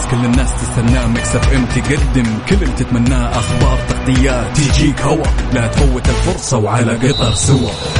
مميز كل الناس تستناه مكسف ام تقدم كل اللي تتمناه. أخبار تغطيات تجيك هوا. لا تفوت الفرصة وعلى قطر سوا.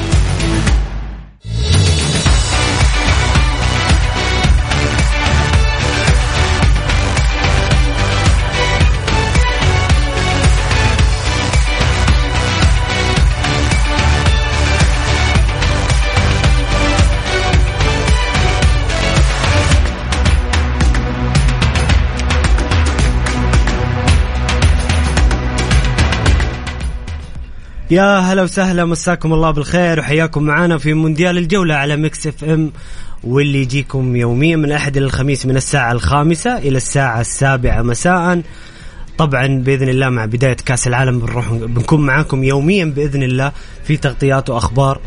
يا هلا وسهلا مساكم الله بالخير وحياكم معنا في مونديال الجولة على Mix FM واللي يجيكم يوميا من الأحد إلى الخميس من الساعة الخامسة إلى الساعة السابعة مساء. طبعا بإذن الله مع بداية كأس العالم بنروح بنكون معاكم يوميا بإذن الله في تغطيات وأخبار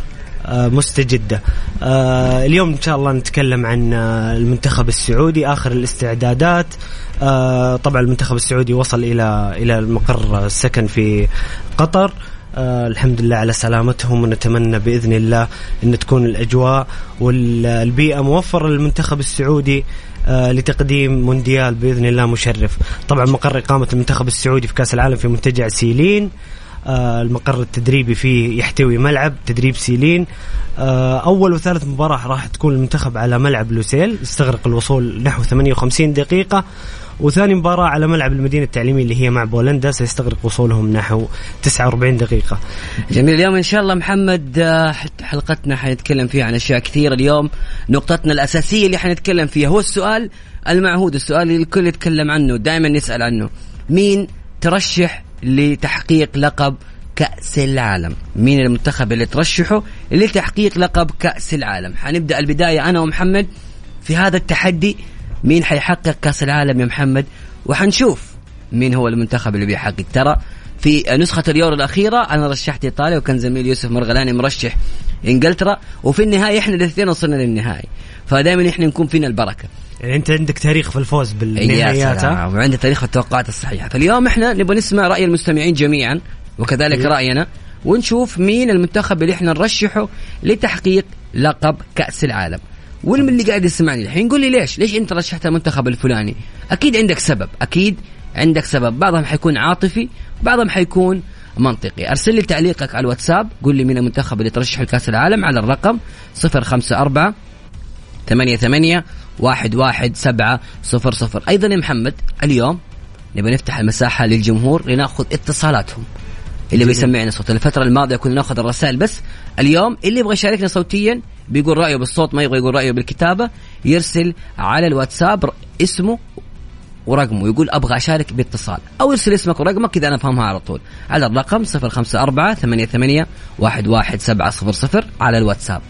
آه، مستجدة. آه، اليوم إن شاء الله نتكلم عن آه، المنتخب السعودي آخر الاستعدادات. طبعا المنتخب السعودي وصل إلى إلى المقر السكن في قطر. آه الحمد لله على سلامتهم ونتمنى بإذن الله إن تكون الأجواء والبيئة موفرة للمنتخب السعودي آه لتقديم مونديال بإذن الله مشرف. طبعا مقر إقامة المنتخب السعودي في كأس العالم في منتجع سيلين. آه المقر التدريبي فيه يحتوي ملعب تدريب سيلين أول وثالث مباراة راح تكون المنتخب على ملعب لوسيل استغرق الوصول نحو 58 دقيقة وثاني مباراة على ملعب المدينة التعليمية اللي هي مع بولندا سيستغرق وصولهم نحو 49 دقيقة. جميل اليوم إن شاء الله محمد آه، حلقتنا حنتكلم فيها عن أشياء كثيرة اليوم. نقطتنا الأساسية اللي حنتكلم فيها هو السؤال المعهود السؤال اللي الكل يتكلم عنه دائما يسأل عنه. مين ترشح لتحقيق لقب كأس العالم؟ مين المنتخب اللي ترشحه لتحقيق لقب كأس العالم؟ حنبدأ البداية أنا ومحمد في هذا التحدي. مين حيحقق كأس العالم يا محمد؟ وحنشوف مين هو المنتخب اللي بيحقق. ترى في نسخة اليورو الأخيرة أنا رشحت إيطاليا وكان زميل يوسف مرغلاني مرشح إنجلترا وفي النهاية إحنا الاثنين وصلنا للنهائي. فدائما إحنا نكون فينا البركة. يعني أنت عندك تاريخ في الفوز يا بالنهائيات وعندنا تاريخ التوقعات الصحيحة. فاليوم إحنا نبغى نسمع رأي المستمعين جميعا وكذلك أيوه. رأينا ونشوف مين المنتخب اللي إحنا نرشحه لتحقيق لقب كأس العالم. واللي اللي قاعد يسمعني الحين قول لي ليش؟ ليش انت رشحت المنتخب الفلاني؟ أكيد عندك سبب أكيد عندك سبب. بعضهم حيكون عاطفي بعضهم حيكون منطقي. أرسل لي تعليقك على الواتساب قول لي مين المنتخب اللي ترشح لكأس العالم على الرقم 054 ثمانية ثمانية واحد واحد سبعة صفر صفر. أيضا يا محمد اليوم نبغى نفتح المساحة للجمهور لنأخذ اتصالاتهم. اللي بيسمعنا صوت. الفترة الماضية كنا ناخذ الرسائل بس اليوم اللي يبغى يشاركنا صوتيا بيقول رأيه بالصوت ما يبغى يقول رأيه بالكتابة يرسل على الواتساب اسمه ورقمه يقول أبغى أشارك باتصال أو يرسل اسمك ورقمك كذا أنا أفهمها على طول. على الرقم 054 88 11700 على الواتساب.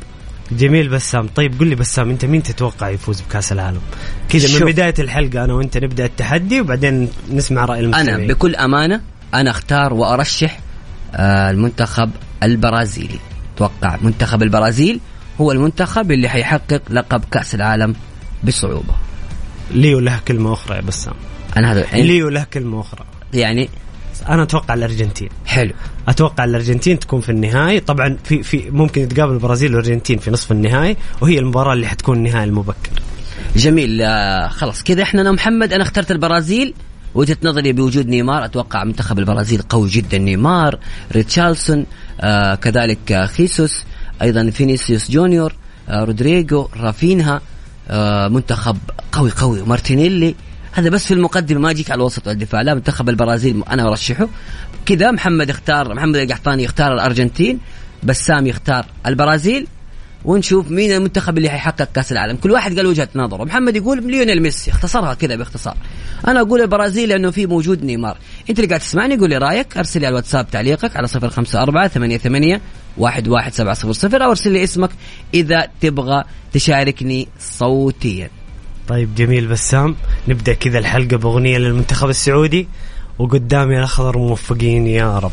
جميل بسام. طيب قل لي بسام أنت مين تتوقع يفوز بكأس العالم؟ كذا من شوف. بداية الحلقة أنا وأنت نبدأ التحدي وبعدين نسمع رأي أنا المستمعين. بكل أمانة أنا أختار وأرشح المنتخب البرازيلي. توقع منتخب البرازيل هو المنتخب اللي حيحقق لقب كأس العالم بصعوبة. ليو له كلمة أخرى يا بسام. أنا هذا يعني, ليو له كلمة أخرى. يعني؟ أنا أتوقع الأرجنتين. حلو. أتوقع الأرجنتين تكون في النهائي. طبعا في في ممكن يتقابل البرازيل والأرجنتين في نصف النهائي وهي المباراة اللي حتكون النهائي المبكر. جميل. آه، خلاص كذا إحنا أنا محمد أنا اخترت البرازيل. وجهة نظري بوجود نيمار أتوقع منتخب البرازيل قوي جدا. نيمار ريتشارلسون آه كذلك آه خيسوس أيضا فينيسيوس جونيور آه رودريجو رافينها آه، منتخب قوي قوي. مارتينيلي هذا بس في المقدمة ما اجيك على الوسط والدفاع لا منتخب البرازيل أنا أرشحه. كذا محمد اختار محمد القحطاني يختار الأرجنتين بسام يختار البرازيل. ونشوف مين المنتخب اللي حيحقق كأس العالم. كل واحد قال وجهة نظره. محمد يقول ليونيل ميسي. اختصرها كذا باختصار. أنا أقول البرازيل لأنه في موجود نيمار. أنت اللي قاعد تسمعني قول لي رأيك. أرسل لي على الواتساب تعليقك على 054 88 11700 أو أرسل لي اسمك إذا تبغى تشاركني صوتيا. طيب جميل بسام. نبدأ كذا الحلقة بأغنية للمنتخب السعودي. وقدامي الأخضر موفقين يا رب.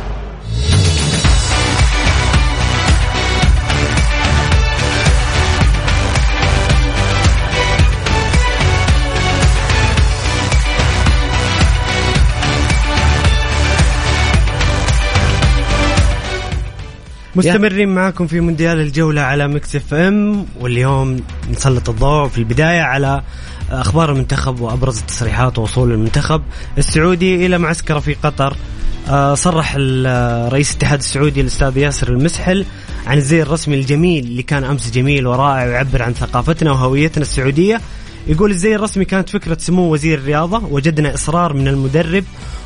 مستمرين معكم في مونديال الجولة على Mix FM واليوم نسلط الضوء في البداية على أخبار المنتخب وأبرز التصريحات ووصول المنتخب السعودي إلى معسكره في قطر. آه، صرح رئيس الاتحاد السعودي الأستاذ ياسر المسحل عن الزي الرسمي الجميل اللي كان أمس جميل ورائع ويعبر عن ثقافتنا وهويتنا السعودية. يقول الزي الرسمي كانت فكرة سمو وزير الرياضة وجدنا إصرار من المدرب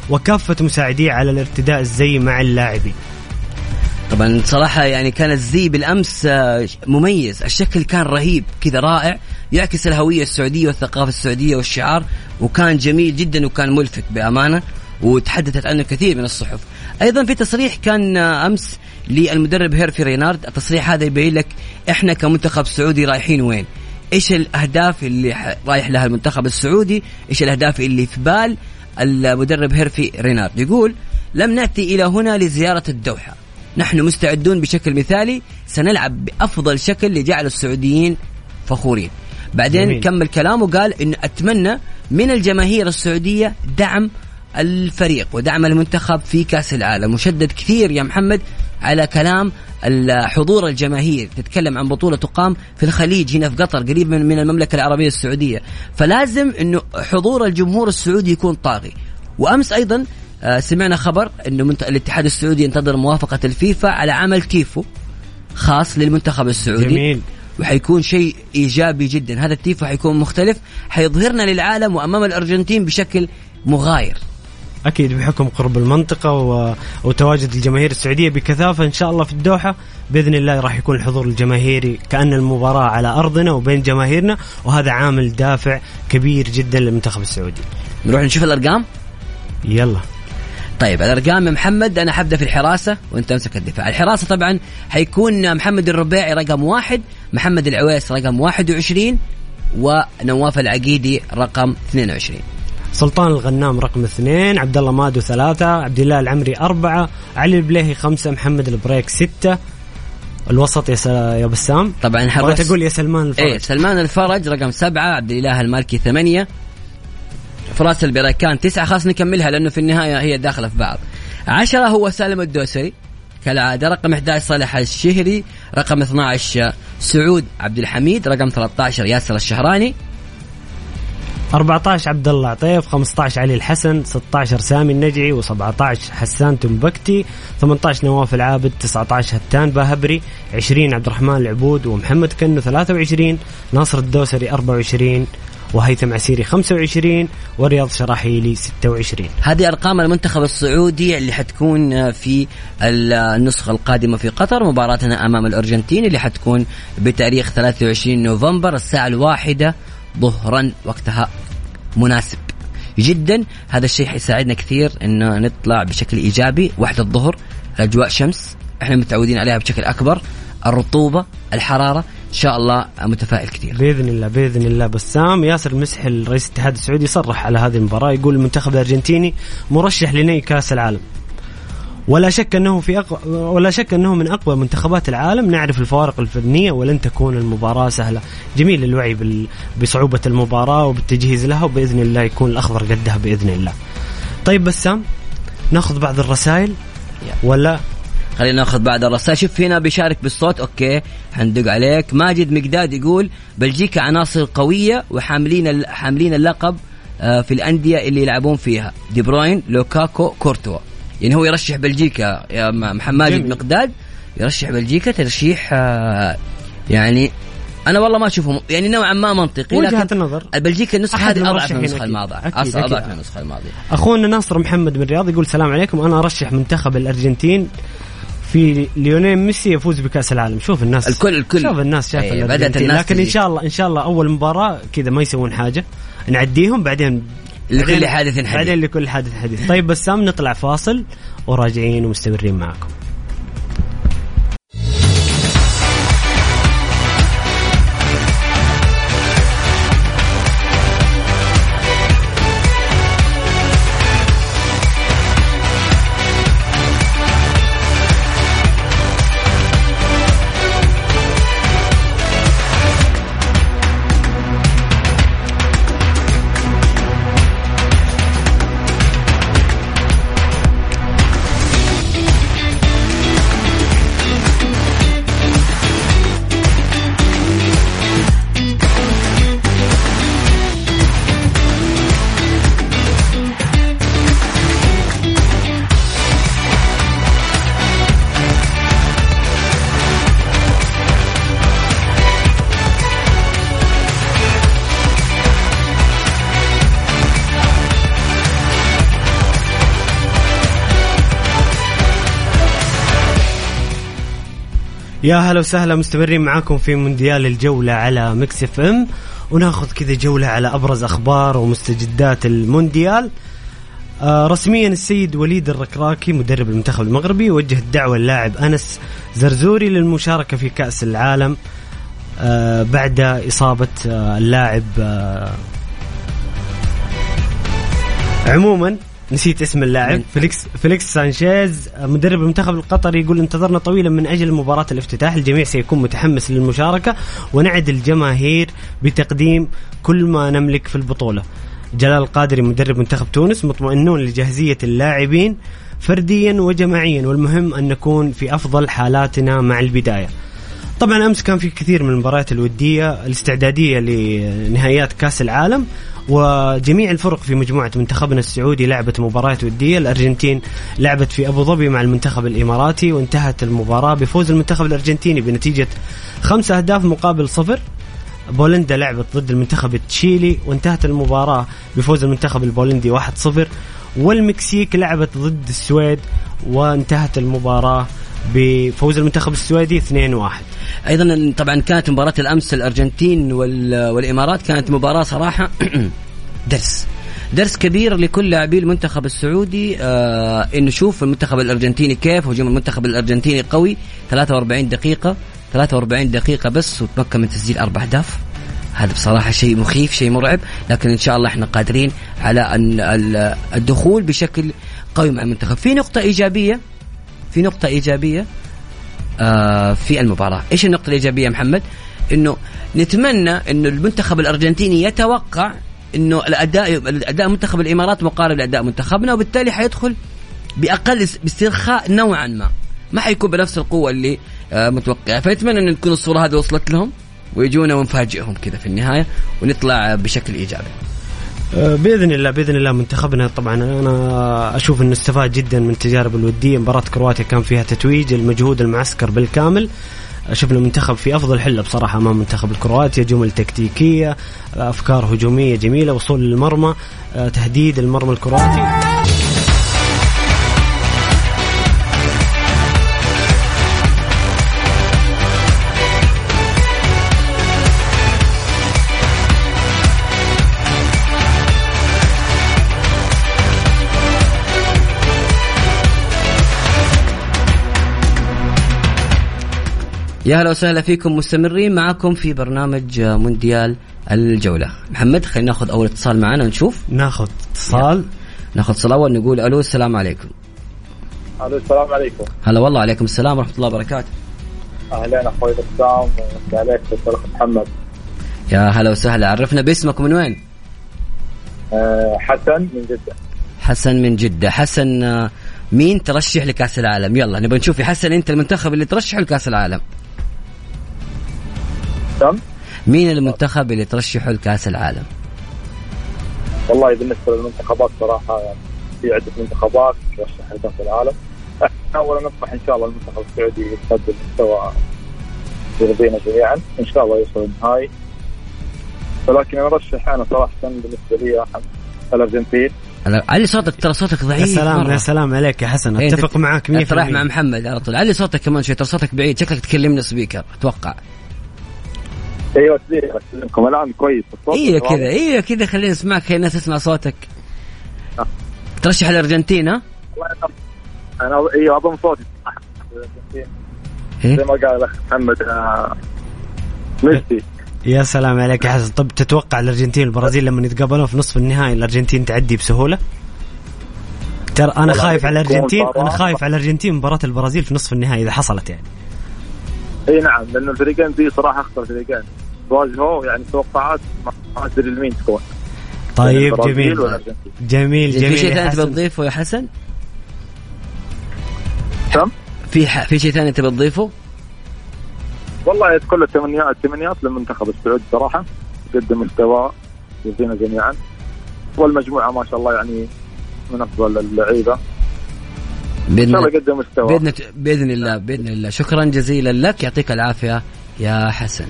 وكافة مساعديه على الارتداء الزي مع اللاعبين. طبعا صراحة يعني كان الزي بالأمس آه، مميز. الشكل كان رهيب كذا رائع يعكس الهوية السعودية والثقافة السعودية والشعار وكان جميل جدا وكان ملفت بأمانة وتحدثت عنه كثير من الصحف. أيضا في تصريح كان آه، أمس للمدرب هيرفي رينارد التصريح هذا يبين لك إحنا كمنتخب سعودي رايحين وين. إيش الأهداف اللي رايح لها المنتخب السعودي؟ إيش الأهداف اللي في بال المدرب هيرفي رينارد؟ يقول لم نأتي إلى هنا لزيارة الدوحة. نحن مستعدون بشكل مثالي سنلعب بأفضل شكل لجعل السعوديين فخورين. بعدين جميل. كمل كلامه قال انه أتمنى من الجماهير السعودية دعم الفريق ودعم المنتخب في كأس العالم. وشدد كثير يا محمد على كلام الحضور الجماهير. تتكلم عن بطولة تقام في الخليج هنا في قطر قريب من, من المملكة العربية السعودية. فلازم أنه حضور الجمهور السعودي يكون طاغي. وأمس أيضا سمعنا خبر إنه منت... الاتحاد السعودي ينتظر موافقة الفيفا على عمل تيفو خاص للمنتخب السعودي. جميل. وحيكون شيء إيجابي جدا. هذا التيفو حيكون مختلف حيظهرنا للعالم وأمام الأرجنتين بشكل مغاير. أكيد بحكم قرب المنطقة و... وتواجد الجماهير السعودية بكثافة إن شاء الله في الدوحة بإذن الله راح يكون الحضور الجماهيري كأن المباراة على أرضنا وبين جماهيرنا وهذا عامل دافع كبير جدا للمنتخب السعودي. نروح نشوف الأرقام؟ يلا. طيب الارقام محمد أنا حبدأ في الحراسة وأنت أمسك الدفاع، الحراسة طبعا حيكون محمد الربيعي رقم واحد، محمد العويس رقم 21 ونواف العقيدي رقم 22 سلطان الغنام رقم اثنين عبد الله مادو ثلاثة عبد الله العمري أربعة علي البليهي خمسة محمد البريك ستة. الوسط يا يا بسام؟ طبعا حرص تقول يا سلمان الفرج. إيه سلمان الفرج رقم سبعة عبد الإله المالكي ثمانية. فراس البريكان تسعة خلاص نكملها لأنه في النهاية هي داخلة في بعض. عشرة هو سالم الدوسري. كالعادة رقم 11 صالح الشهري رقم 12 سعود عبد الحميد رقم 13 ياسر الشهراني. 14 عبد الله عطيف 15 علي الحسن 16 سامي النجعي و17 حسان تنبكتي 18 نواف العابد 19 هتان باهبري 20 عبد الرحمن العبود ومحمد كنو 23 ناصر الدوسري 24 وهيثم عسيري 25 ورياض شراحيلي 26 هذه أرقام المنتخب السعودي اللي حتكون في النسخة القادمة في قطر مباراتنا أمام الأرجنتين اللي حتكون بتاريخ 23 نوفمبر الساعة الواحدة ظهرا وقتها مناسب جدا. هذا الشيء حيساعدنا كثير انه نطلع بشكل إيجابي. واحدة الظهر الاجواء شمس إحنا متعودين عليها بشكل أكبر الرطوبة الحرارة. شاء الله متفائل كثير. بإذن الله بإذن الله. بسام ياسر المسحل رئيس الاتحاد السعودي صرح على هذه المباراة. يقول المنتخب الأرجنتيني مرشح لنهائي كأس العالم. ولا شك أنه في أقوى ولا شك أنه من أقوى منتخبات العالم. نعرف الفوارق الفنية ولن تكون المباراة سهلة. جميل الوعي بال... بصعوبة المباراة وبالتجهيز لها وبإذن الله يكون الأخضر قدها بإذن الله. طيب بسام نأخذ بعض الرسائل ولا خلينا ناخذ بعد الرسائل شوف هنا بيشارك بالصوت. okay حندق عليك. ماجد مقداد يقول بلجيكا عناصر قوية وحاملين حاملين اللقب آه، في الأندية اللي يلعبون فيها. دي بروين لوكاكو كورتوا. يعني هو يرشح بلجيكا. يا محمد ماجد. مقداد يرشح بلجيكا ترشيح آه، يعني أنا والله ما اشوفه يعني نوعا ما منطقي وجهة لكن النظر. بلجيكا النسخة هذه أضعف من النسخة. الماضية. أضعف من النسخة الماضية. أخونا ناصر محمد من الرياض يقول السلام عليكم. أنا أرشح منتخب الأرجنتين في ليونيل ميسي يفوز بكأس العالم شوف الناس الكل- الكل. شوف الناس شايفه بدأت الأرجنتين. الناس لكن إن. شاء الله إن شاء الله أول مباراة كذا ما يسوون حاجة نعديهم بعدين لكل حادث حديث. بعدين لكل حادث حديث طيب بسام نطلع فاصل وراجعين ومستمرين معكم يا هلا وسهلا مستمرين معاكم في مونديال الجولة على Mix FM. وناخذ كذا جولة على أبرز أخبار ومستجدات المونديال. آه رسميا السيد وليد الركراكي مدرب المنتخب المغربي وجه الدعوة للاعب أنس زروري للمشاركة في كأس العالم آه بعد إصابة آه اللاعب آه عموما نسيت اسم اللاعب. من؟ فيليكس فيليكس سانشيز مدرب المنتخب القطري يقول انتظرنا طويلا من أجل مباراة الافتتاح. الجميع سيكون متحمس للمشاركة ونعد الجماهير بتقديم كل ما نملك في البطولة. جلال القادري مدرب منتخب تونس مطمئنون لجاهزية اللاعبين فرديا وجماعيا والمهم أن نكون في أفضل حالاتنا مع البداية. طبعا أمس كان في كثير من المباريات الودية الاستعدادية لنهائيات كأس العالم وجميع الفرق في مجموعة منتخبنا السعودي لعبت مباريات ودية. الأرجنتين لعبت في أبو ظبي مع المنتخب الإماراتي وانتهت المباراة بفوز المنتخب الأرجنتيني بنتيجة خمس أهداف مقابل صفر. بولندا لعبت ضد المنتخب التشيلي وانتهت المباراة بفوز المنتخب البولندي 1-0 والمكسيك لعبت ضد السويد وانتهت المباراة بفوز المنتخب السويدي 2-1 أيضا طبعا كانت مباراة الأمس الأرجنتين وال- والإمارات كانت مباراة صراحة درس. درس كبير لكل لاعبي المنتخب السعودي آه انه شوف المنتخب الأرجنتيني كيف هجوم المنتخب الأرجنتيني قوي. 43 دقيقة 43 دقيقة بس وتمكن من تسجيل أربع أهداف. هذا بصراحة شيء مخيف شيء مرعب. لكن إن شاء الله إحنا قادرين على ان ال- الدخول بشكل قوي مع المنتخب. في نقطة إيجابية في نقطة إيجابية آه، في المباراة. إيش النقطة الإيجابية محمد؟ إنه نتمنى إنه المنتخب الأرجنتيني يتوقع إنه الأداء الأداء منتخب الإمارات مقارب لأداء منتخبنا وبالتالي حيدخل بأقل إس- باسترخاء نوعا ما. ما حيكون بنفس القوة اللي آه، متوقعة. فنتمنى إن تكون الصورة هذه وصلت لهم ويجونا ونفاجئهم كذا في النهاية ونطلع بشكل إيجابي. بإذن الله بإذن الله منتخبنا. طبعا أنا أشوف إنه استفاد جدا من التجارب الودية. مباراة كرواتيا كان فيها تتويج المجهود المعسكر بالكامل. شفنا المنتخب في أفضل حلة بصراحة أمام منتخب الكرواتيا. جمل تكتيكية أفكار هجومية جميلة وصول للمرمى آه، تهديد المرمى الكرواتي. يا هلا وسهلا فيكم مستمرين معكم في برنامج مونديال الجولة. محمد خلينا ناخذ أول اتصال معنا ونشوف. ناخذ اتصال. ناخذ اتصال أول نقول ألو السلام عليكم. ألو السلام عليكم. هلا والله عليكم السلام ورحمة الله وبركاته. أهلين أخوي بسام عليك محمد. يا هلا وسهلا. عرفنا باسمك من وين؟ أه حسن من جدة. حسن من جدة. حسن آه، مين ترشح لكأس العالم؟ يلا نبغى نشوف. يا حسن أنت المنتخب اللي ترشحه لكأس العالم. تم؟ مين المنتخب اللي ترشحه لكأس العالم؟ والله بالنسبة للمنتخبات صراحة يعني في عدة منتخبات ترشح لكأس العالم. اولا نطمح إن شاء الله المنتخب السعودي يقدم مستوى يرضينا جميعا. إن شاء الله يوصل النهائي. ولكن أنا أرشح أنا صراحة بالنسبة لي الأرجنتين. علي صوتك ترى صوتك يا ضعيف سلام مرة. يا سلام عليك يا حسن إيه، أتفق أنت- معك 100% أنت رايح مع محمد على طول علي صوتك كمان شوي ترى صوتك بعيد شكلك تكلمنا سبيكر أتوقع أيوه اكلمكم الآن كويس الصوت أيوه. كذا أيوه كذا خلينا نسمعك خلي الناس تسمع صوتك آه. ترشح الأرجنتين ها؟ أنا أيوه اضم صوتي الارجنتين زي ما قال الاخ محمد آه، ميسي يا سلام عليك يا حسن طب تتوقع الأرجنتين والبرازيل لما يتقابلون في نصف النهائي الأرجنتين تعدي بسهولة؟ ترى أنا خايف على الأرجنتين أنا خايف على الأرجنتين مباراة البرازيل في نصف النهائي إذا حصلت يعني إي نعم لأنه الفريقين دي صراحة أخطر فريقين واجهوا يعني توقعات ما أدري لمين تكون طيب جميل والأرجنتين. جميل في جميل شيء ثاني تبي. تضيفه يا حسن؟ تم في ح... في شيء ثاني تبي تضيفه؟ والله كل التمنيات التمنيات للمنتخب السعودي صراحة قدم مستوى يرضينا جميعا. والمجموعة ما شاء الله يعني من أفضل اللعيبة. الله باذن يقدم مستوى. باذن بإذن الله بإذن الله. شكرا جزيلا لك. يعطيك العافية يا حسن.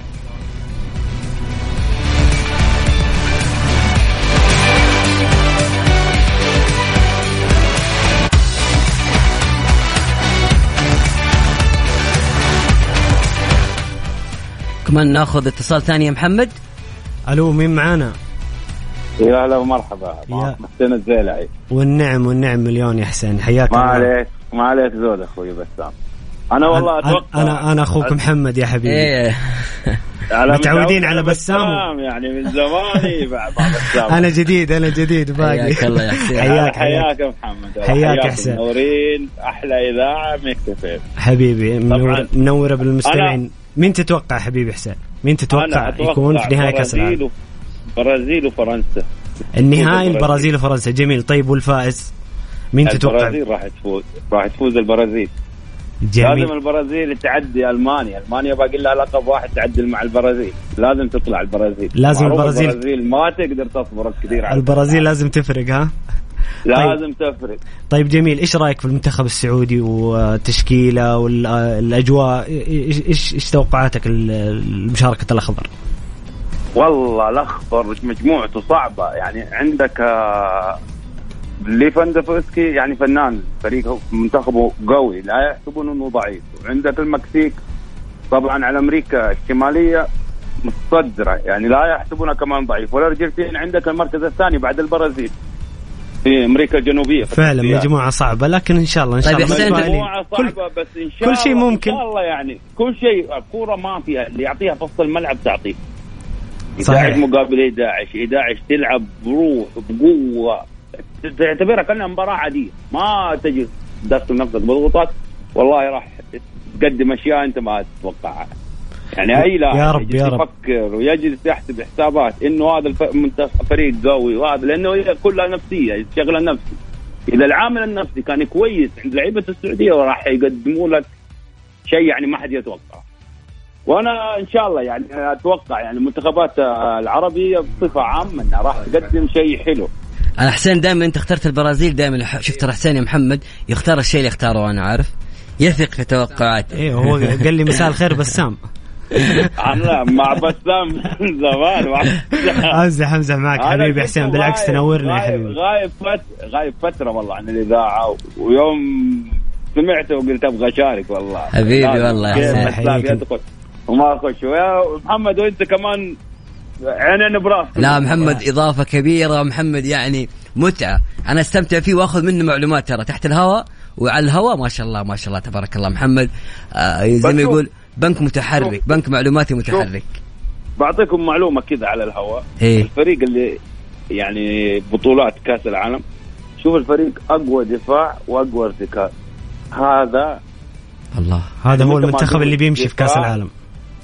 كمان ناخذ اتصال ثاني يا محمد. ألو مين معانا؟ يا هلا ومرحبا. حسين الزيلعي. والنعم والنعم مليون يا حسين. حياك ما الله. عليك ما عليك زود أخوي بسام. أنا والله أنا- أتوقع أنا أنا أخوك محمد يا حبيبي. إيه. على متعودين متعود على بسام. يعني من زماني بسام أنا جديد أنا جديد باقي. حياك الله يا حسين. حياك حياك. يا محمد. حياك يا حسين. منورين أحلى إذاعة مكتفين حبيبي. منورة بالمستمعين. مين تتوقع حبيبي حسين؟ مين تتوقع يكون في نهائي كأس العالم؟ برازيل وفرنسا النهائي البرازيل. وفرنسا جميل طيب والفائز؟ مين تتوقع؟ البرازيل راح تفوز راح تفوز البرازيل لازم جميل البرازيل تعدي ألمانيا، ألمانيا باقي لها لقب واحد تعدل مع البرازيل، لازم تطلع البرازيل لازم البرازيل- البرازيل ما تقدر تصبر كثير على البرازيل لازم تفرق ها؟ لازم تفرق. طيب جميل إيش رأيك في المنتخب السعودي والتشكيله والأجواء؟ إيش إيش إيش توقعاتك لمشاركه الأخضر؟ والله الأخضر مجموعته صعبة. يعني عندك آه، ليفاندوفسكي يعني فنان فريقه منتخبه قوي لا يحسبون إنه ضعيف. وعندك المكسيك طبعا على أمريكا الشمالية متصدرة. يعني لا يحسبونها كمان ضعيف. والأرجنتين عندك المركز الثاني بعد البرازيل. في أمريكا الجنوبية. في فعلا. مجموعة صعبة. لكن إن شاء الله إن شاء طيب الله كل صعبة بس إن شاء كل شيء الله ممكن. إن شاء الله يعني كل شيء الكورة ما فيها اللي يعطيها في وسط الملعب تعطيه صحيح. 11 مقابل 11 11 تلعب بروح بقوة. تعتبرها كأنها مباراة عادية. ما تجي تدخل نفسك بضغوطات والله راح تقدم أشياء أنت ما تتوقعها. يعني أي لاعب يا رب، يجلس يا رب. يفكر ويجلس يحسب حسابات إنه هذا الف- المنتخب فريق قوي وهذا لأنه هي كلها نفسية شغلة نفسي. إذا العامل النفسي كان كويس عند لعيبة السعودية راح يقدموا لك شيء يعني ما حد يتوقع وأنا إن شاء الله يعني أتوقع يعني المنتخبات العربيه بصفة عامة إنها راح تقدم شيء حلو. أنا حسين دائما أنت اخترت البرازيل دائما. شفت حسين يا محمد؟ يختار الشيء اللي اختاره أنا عارف. يثق في توقعاته إيه هو قال لي مساء الخير بسام. مع بسام من زمان أمزح أمزح معك حبيبي حسين بالعكس تنورنا يا غايب- حبيبي. غايب فت... غايب فترة والله عن الإذاعة ويوم سمعته وقلت أبغى أشارك والله. حبيبي. والله يا حسين. وما اخش ويا محمد وأنت كمان عينين براسك لا محمد إضافة كبيرة. محمد يعني متعة. أنا أستمتع فيه وأخذ منه معلومات ترى تحت الهواء وعلى الهواء ما شاء الله ما شاء الله تبارك الله. محمد آه زي ما يقول بنك متحرك شوف. بنك معلوماتي متحرك بعطيكم معلومة كذا على الهواء إيه الفريق اللي يعني بطولات كأس العالم شوف الفريق أقوى دفاع وأقوى ارتكاز هذا الله هذا هو المنتخب اللي بيمشي في كأس. العالم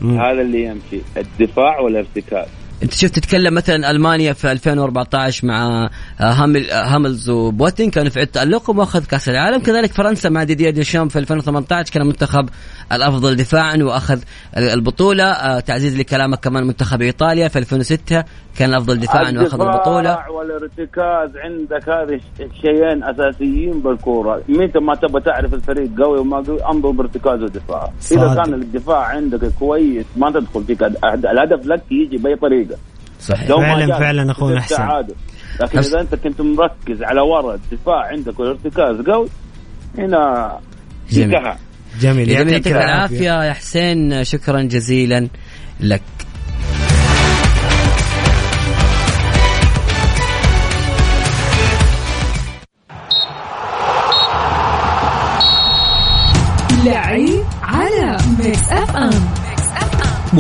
مم. هذا اللي يمشي الدفاع والارتكاز أنت شفت تتكلم مثلا ألمانيا في 2014 مع هاملز وبوتين كانوا في عد تألقهم واخذ كأس العالم. كذلك فرنسا مع ديديer ديشام في 2018 كان المنتخب الأفضل دفاعا وأخذ البطولة. آه، تعزيز لكلامك كمان منتخب إيطاليا في 2006 كان الأفضل دفاعا وأخذ البطولة. الدفاع والارتكاز عندك هذه الشيئين أساسيين بالكورة. متى ما تبغى تعرف الفريق قوي وما قوي انظر بارتكاز ودفاع إذا. كان الدفاع عندك كويس ما تدخل فيك الهدف لك يجي بأي طريقة. صحيح. فعلاً- فعلاً حسين. تعادل. لكن إذا أنت كنت مركز على ورا الدفاع عندك والارتكاز قوي هنا جميل. انتهى. جميل. جميل يعطيك العافية. يا حسين. شكرا جزيلا لك.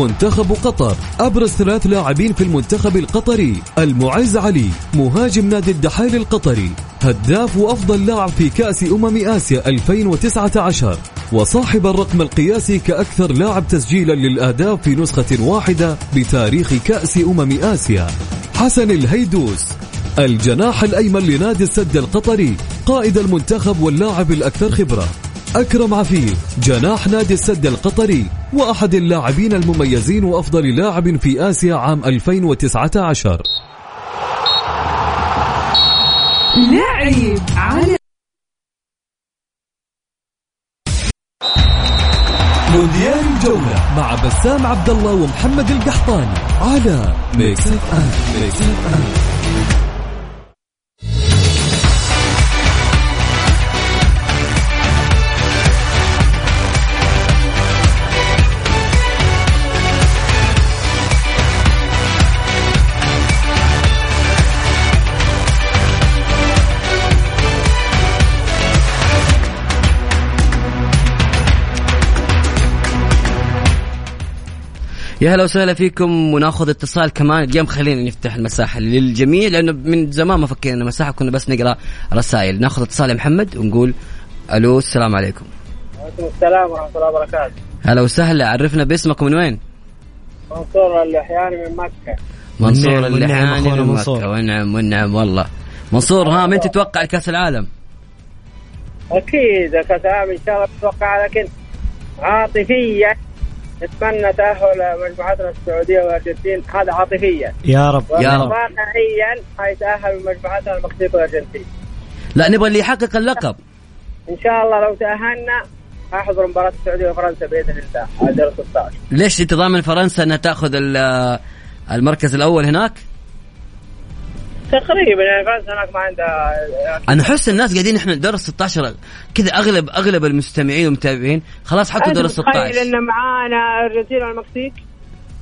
منتخب قطر أبرز ثلاث لاعبين في المنتخب القطري المعز علي مهاجم نادي الدحيل القطري هداف وأفضل لاعب في كأس أمم آسيا 2019 وصاحب الرقم القياسي كأكثر لاعب تسجيلا للأهداف في نسخة واحدة بتاريخ كأس أمم آسيا. حسن الهيدوس الجناح الأيمن لنادي السد القطري قائد المنتخب واللاعب الأكثر خبرة. أكرم عفيف جناح نادي السد القطري وأحد اللاعبين المميزين وأفضل لاعب في آسيا عام 2019 لعيب على مونديال الجولة مع بسام عبد الله ومحمد القحطاني على Mix FM Mix FM يا هلا وسهلا فيكم وناخذ اتصال كمان. اليوم خلينا نفتح المساحة للجميع لأنه من زمان ما فكينا مساحه كنا بس نقرأ رسائل. ناخذ اتصال يا محمد ونقول ألو السلام عليكم. وعليكم السلام ورحمة الله وبركاته. هلا وسهلا عرفنا باسمك من وين؟ منصور الاحياني من مكة. منصور اللحاني أخونا من منصور. مكة والنعم والنعم والله. منصور ها من تتوقع كاس العالم؟ أكيد كاس العالم إن شاء الله بتوقع لكن عاطفيا نتمنى تأهل مجموعتنا السعودية والأرجنتين. هذا عاطفيا. يا رب يا رب. واقعيا حيتاهل مجموعتنا المكسيك والأرجنتين. لا نبغى اللي يحقق اللقب. إن شاء الله لو تأهلنا أحضر مباراة السعودية وفرنسا بإذن الله على دور 16 ليش انت ضامن فرنسا أنها تأخذ ال- المركز الأول هناك؟ تقريبا يعني فرنسا هناك ما عندها أنا أحس الناس قاعدين إحنا دور ال 16 كذا أغلب أغلب المستمعين والمتابعين خلاص حطوا دور ال أنت متخيل 16 إن معانا الارجنتين والمكسيك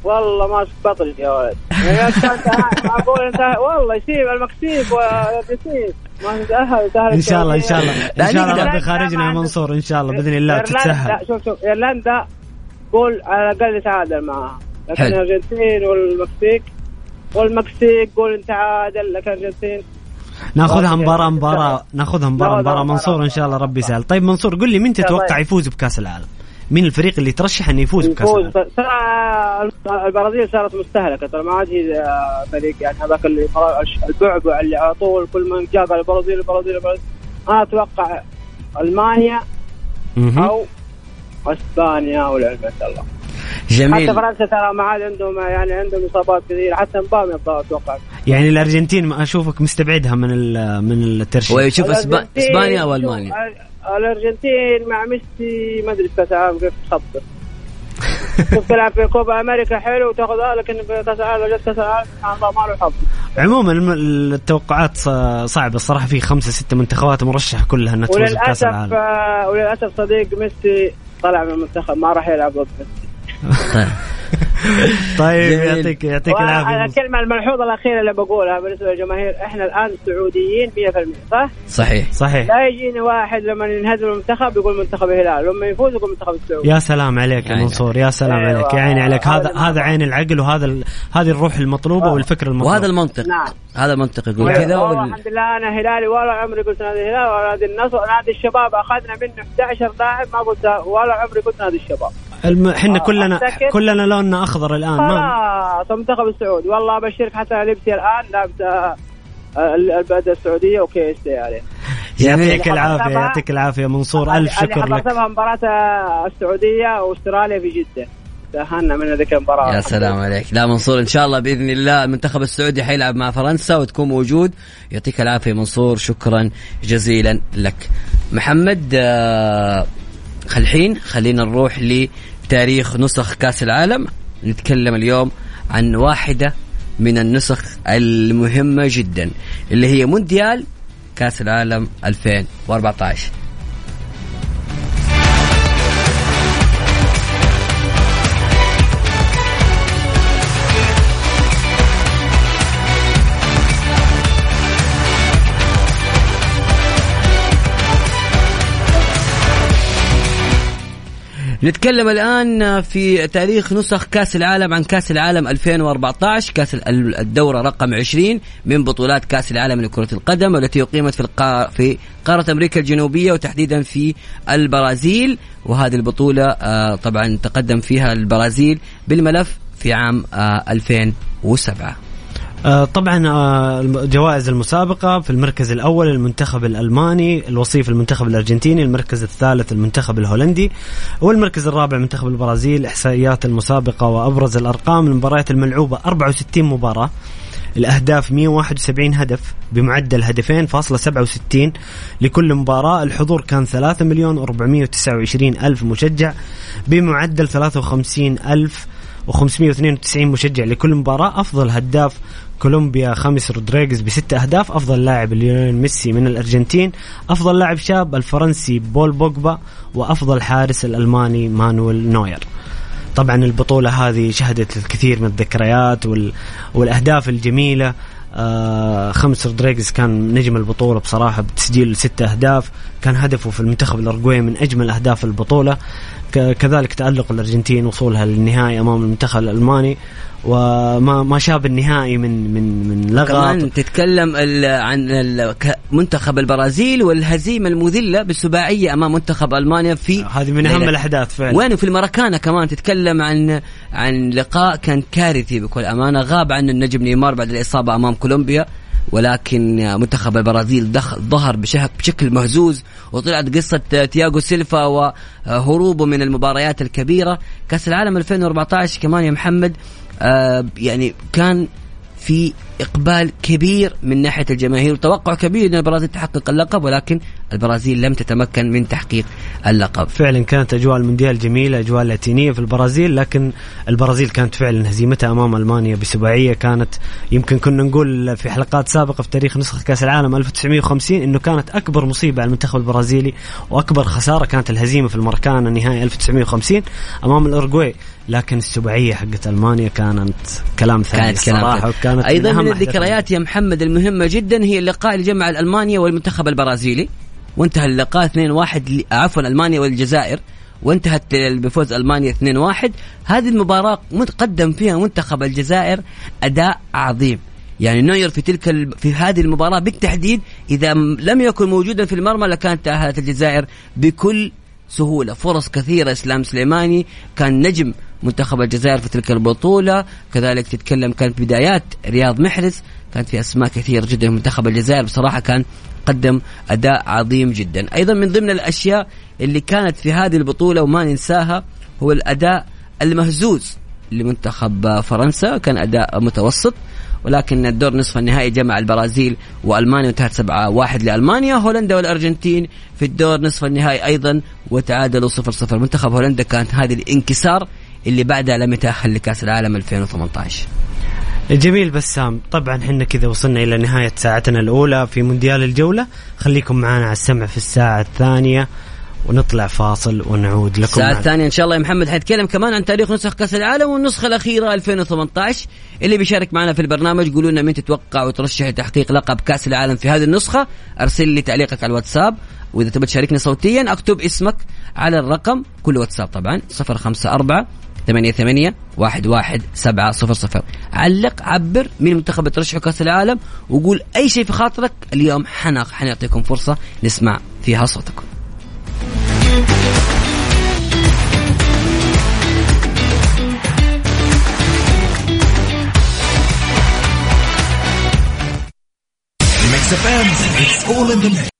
والله ما بطل يا ولد. يعني أنت والله يصير المكسيك والارجنتين ما تاهل إن شاء الله إن شاء الله. إن شاء الله. ربي خارجنا يا منصور إن شاء الله بإذن الله تتسهل. شوف شوف إيرلندا قول على الأقل يتعادل معها لكن. الأرجنتين والمكسيك والمكسيك قول أنت عادل لكن الارجنتين ناخذها مباراة. مباراة ناخذها مباراة مباراة. منصور إن شاء الله ربي يسهل. طيب منصور قل لي مين تتوقع. يفوز بكأس العالم؟ مين الفريق اللي ترشح إنه يفوز بكأس يفوز العالم؟ ترى البرازيل صارت مستهلكة. ترى ما عاد هي آه، فريق يعني هذاك اللي البعبع اللي على طول كل جاء قال البرازيل البرازيل البرازيل. أنا أتوقع ألمانيا. أو إسبانيا والعلم عند الله. جميل. حتى فرنسا ترى ما عاد عندهم يعني عندهم إصابات كثيرة. حتى مبابي أتوقع. يعني الأرجنتين ما أشوفك مستبعدها من ال- من الترشيح. ويشوف إسبانيا أو ألمانيا؟ ال- الأرجنتين مع ميسي ما أدري كاس العالم كيف تخبط شوف تلعب في كوبا أمريكا حلو وتاخذها لكن في كأس العالم لو جت كأس العالم سبحان الله ما له حظ. عموما التوقعات صعبة الصراحة. في خمسة ستة منتخبات مرشحة كلها إنها تفوز بكأس العالم. آه، وللأسف صديق ميسي طلع من المنتخب ما راح يلعب ضد ميسي. طيب جميل. يعطيك يعطيك العافية. الكلمة الملحوظة الأخيرة اللي بقولها بالنسبة للجماهير إحنا الآن سعوديين 100% صح؟ صحيح صحيح لا يجيني واحد لما ينهزم المنتخب يقول منتخب الهلال لما يفوز يقول منتخب السعودي يا سلام عليك يا يعني- منصور يا سلام أيوة. عليك يا عيني عليك هذا هذا عين العقل وهذا ال- هذه الروح المطلوبة آه. والفكر المطلوب وهذا المنطق نعم. هذا المنطق يقول والله كذا وال... الحمد لله أنا هلالي ولا عمري قلت نادي الهلال ولا نادي النصر نادي الشباب أخذنا منه 11 لاعب ما قلت ولا عمري قلت نادي الشباب الم... إحنا آه، كلنا. كلنا لوننا أخضر الآن ما خلاص المنتخب السعودي والله ابشرك حتى لبسي الآن لابس آه، ال- البلد السعودية وكي اس اي عليه؟ يعطيك العافية يعطيك العافية منصور ألف شكر لك. مباراة السعودية واستراليا في جدة. تاهلنا من ذيك المباراة. يا سلام عليك. لا منصور إن شاء الله بإذن الله المنتخب السعودي حيلعب مع فرنسا وتكون موجود. يعطيك العافية منصور شكرا جزيلا لك. محمد آه، الحين خلينا نروح لتاريخ نسخ كأس العالم. نتكلم اليوم عن واحدة من النسخ المهمة جدا اللي هي مونديال كأس العالم 2014 نتكلم الآن في تاريخ نسخ كأس العالم عن كأس العالم 2014 كأس ال- الدورة رقم 20 من بطولات كأس العالم لكرة القدم والتي أقيمت في. في قارة أمريكا الجنوبية وتحديدا في البرازيل وهذه البطولة آه، طبعا تقدم فيها البرازيل بالملف في عام آه، 2007 آه، طبعا آه، جوائز المسابقة في المركز الأول المنتخب الألماني الوصيف المنتخب الأرجنتيني المركز الثالث المنتخب الهولندي والمركز الرابع منتخب البرازيل إحصائيات المسابقة وأبرز الأرقام المباريات الملعوبة 64 مباراة الأهداف 171 هدف بمعدل هدفين فاصلة 67 لكل مباراة الحضور كان 3 مليون و429 ألف مشجع بمعدل 53 ألف و592 مشجع لكل مباراة أفضل هداف كولومبيا خاميس رودريغيز بست أهداف أفضل لاعب ليونيل ميسي من الأرجنتين أفضل لاعب شاب الفرنسي بول بوجبا وأفضل حارس الألماني مانويل نوير. طبعا البطولة هذه شهدت الكثير من الذكريات وال... والأهداف الجميلة. آه خاميس رودريغيز كان نجم البطولة بصراحة بتسجيل ست أهداف. كان هدفه في المنتخب الأرجواي من أجمل أهداف البطولة. كذلك تألق الأرجنتين وصولها للنهائي أمام المنتخب الألماني. وما ما شاب النهائي من من من لغط. كمان تتكلم ال- عن ال- ك- منتخب البرازيل والهزيمة المذلة بالسباعية أمام منتخب ألمانيا في هذه من أهم ليلة- الأحداث فعلا. وين؟ في المراكانا كمان تتكلم عن عن لقاء كان كارثي بكل أمانة. غاب عنه النجم نيمار بعد الإصابة أمام كولومبيا ولكن منتخب البرازيل دخل ظهر بشكل بشكل مهزوز وطلعت قصة تياغو سيلفا وهروبه من المباريات الكبيرة. كأس العالم 2014 كمان يا محمد يعني كان في إقبال كبير من ناحية الجماهير. وتوقع كبير أن البرازيل تحقق اللقب ولكن البرازيل لم تتمكن من تحقيق اللقب. فعلا كانت أجواء المونديال جميلة أجواء لاتينية في البرازيل لكن البرازيل كانت فعلا هزيمتها أمام ألمانيا بسباعيه كانت يمكن كنا نقول في حلقات سابقة في تاريخ نسخة كأس العالم 1950 إنه كانت أكبر مصيبة على المنتخب البرازيلي وأكبر خسارة كانت الهزيمة في المركان نهائي 1950 أمام الأورجواي. لكن السباعيه حقت ألمانيا كانت كلام ثاني كانت كلام الصراحة ثاني. وكانت أيضا من أحداث الذكريات يا محمد المهمة جدا هي اللقاء اللي جمع المانيا والمنتخب البرازيلي. وانتهى اللقاء 2-1 ل- عفوا ألمانيا والجزائر. وانتهت بفوز ألمانيا 2-1 هذه المباراة متقدم فيها منتخب الجزائر أداء عظيم. يعني نوير في تلك ال... في هذه المباراة بالتحديد إذا لم يكن موجودا في المرمى لكانت تأهلت الجزائر بكل سهولة. فرص كثيرة إسلام سليماني كان نجم منتخب الجزائر في تلك البطولة. كذلك تتكلم كانت بدايات رياض محرز كانت في أسماء كثير جدا. منتخب الجزائر بصراحة كان قدم أداء عظيم جدا. أيضا من ضمن الأشياء اللي كانت في هذه البطولة وما ننساها هو الأداء المهزوز لمنتخب فرنسا. كان أداء متوسط ولكن الدور نصف النهائي جمع البرازيل وألمانيا وانتهت 7 1 لألمانيا. هولندا والأرجنتين في الدور نصف النهائي أيضا وتعادلوا 0 0 منتخب هولندا كانت هذه الانكسار اللي بعدها لم يتأهل لكأس العالم 2018 جميل بسام. طبعا إحنا كذا وصلنا إلى نهاية ساعتنا الأولى في مونديال الجولة. خليكم معنا على السمع في الساعة الثانية ونطلع فاصل ونعود لكم الساعة. الثانية إن شاء الله يا محمد حنتكلم كمان عن تاريخ نسخ كأس العالم والنسخة الأخيرة 2018 اللي بيشارك معنا في البرنامج قولوا لنا مين تتوقع وترشح لتحقيق لقب كأس العالم في هذه النسخة؟ أرسل لي تعليقك على الواتساب. وإذا تبي تشاركني صوتيا أكتب اسمك على الرقم كل واتساب طبعا 054 ثمانية ثمانية واحد واحد سبعة صفر صفر. علق عبر مين المنتخب بترشحه كأس العالم وقول أي شيء في خاطرك. اليوم حنق حنعطيكم فرصة نسمع فيها صوتكم. It's all in the mix.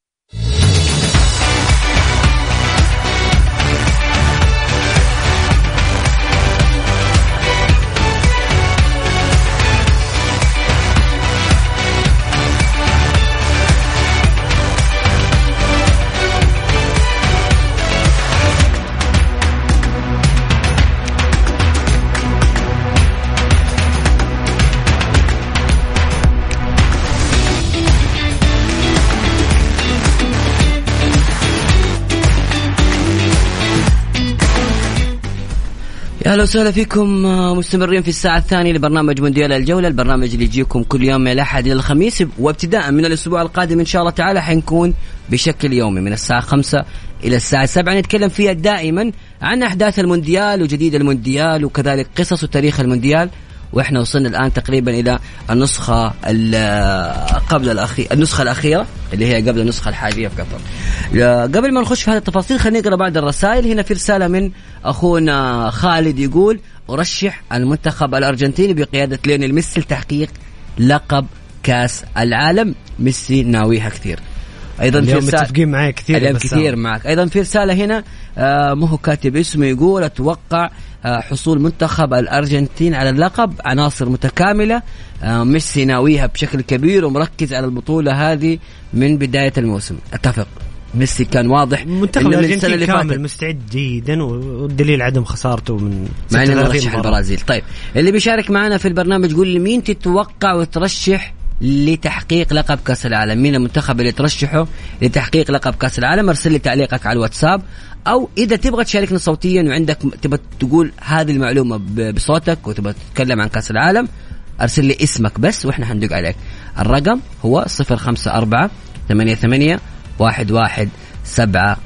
أهلا وسهلا فيكم آه، مستمرين في الساعة الثانية لبرنامج مونديال الجولة، البرنامج اللي يجيكم كل يوم من الأحد إلى الخميس وابتداء من الأسبوع القادم إن شاء الله تعالى حنكون بشكل يومي من الساعة خمسة إلى الساعة سبعة. نتكلم فيها دائما عن أحداث المونديال وجديد المونديال وكذلك قصص وتاريخ المونديال. وإحنا وصلنا الآن تقريبا إلى النسخة ال- قبل الاخير النسخة الأخيرة اللي هي قبل النسخة الحاليه في قطر. قبل ما نخش في هذه التفاصيل خلينا نقرأ بعض الرسائل هنا في رسالة من أخونا خالد يقول أرشح المنتخب الأرجنتيني بقيادة ليونيل ميسي لتحقيق لقب كأس العالم ميسي ناويها كثير. أيضا اليوم رسالة- متفقين معي كثير اليوم كثير معك أيضا في رسالة هنا آه ما هو كاتب اسمه يقول أتوقع آه حصول منتخب الأرجنتين على اللقب. عناصر متكاملة. آه ميسي ناويها بشكل كبير ومركز على البطولة هذه من بداية الموسم. أتفق. ميسي كان واضح منتخب من الأرجنتين اللي كامل مستعد جيدا والدليل عدم خسارته من مع إنه 36 مرشح مباراة. البرازيل طيب اللي بيشارك معنا في البرنامج قول لي مين تتوقع وترشح لتحقيق لقب كأس العالم. مين المنتخب اللي ترشحه لتحقيق لقب كأس العالم؟ ارسل لي تعليقك على الواتساب. أو إذا تبغى تشاركنا صوتيا وعندك تبغى تقول هذه المعلومة بصوتك وتبغى تتكلم عن كأس العالم ارسل لي اسمك بس وإحنا حندق عليك. الرقم هو 054 88 11 700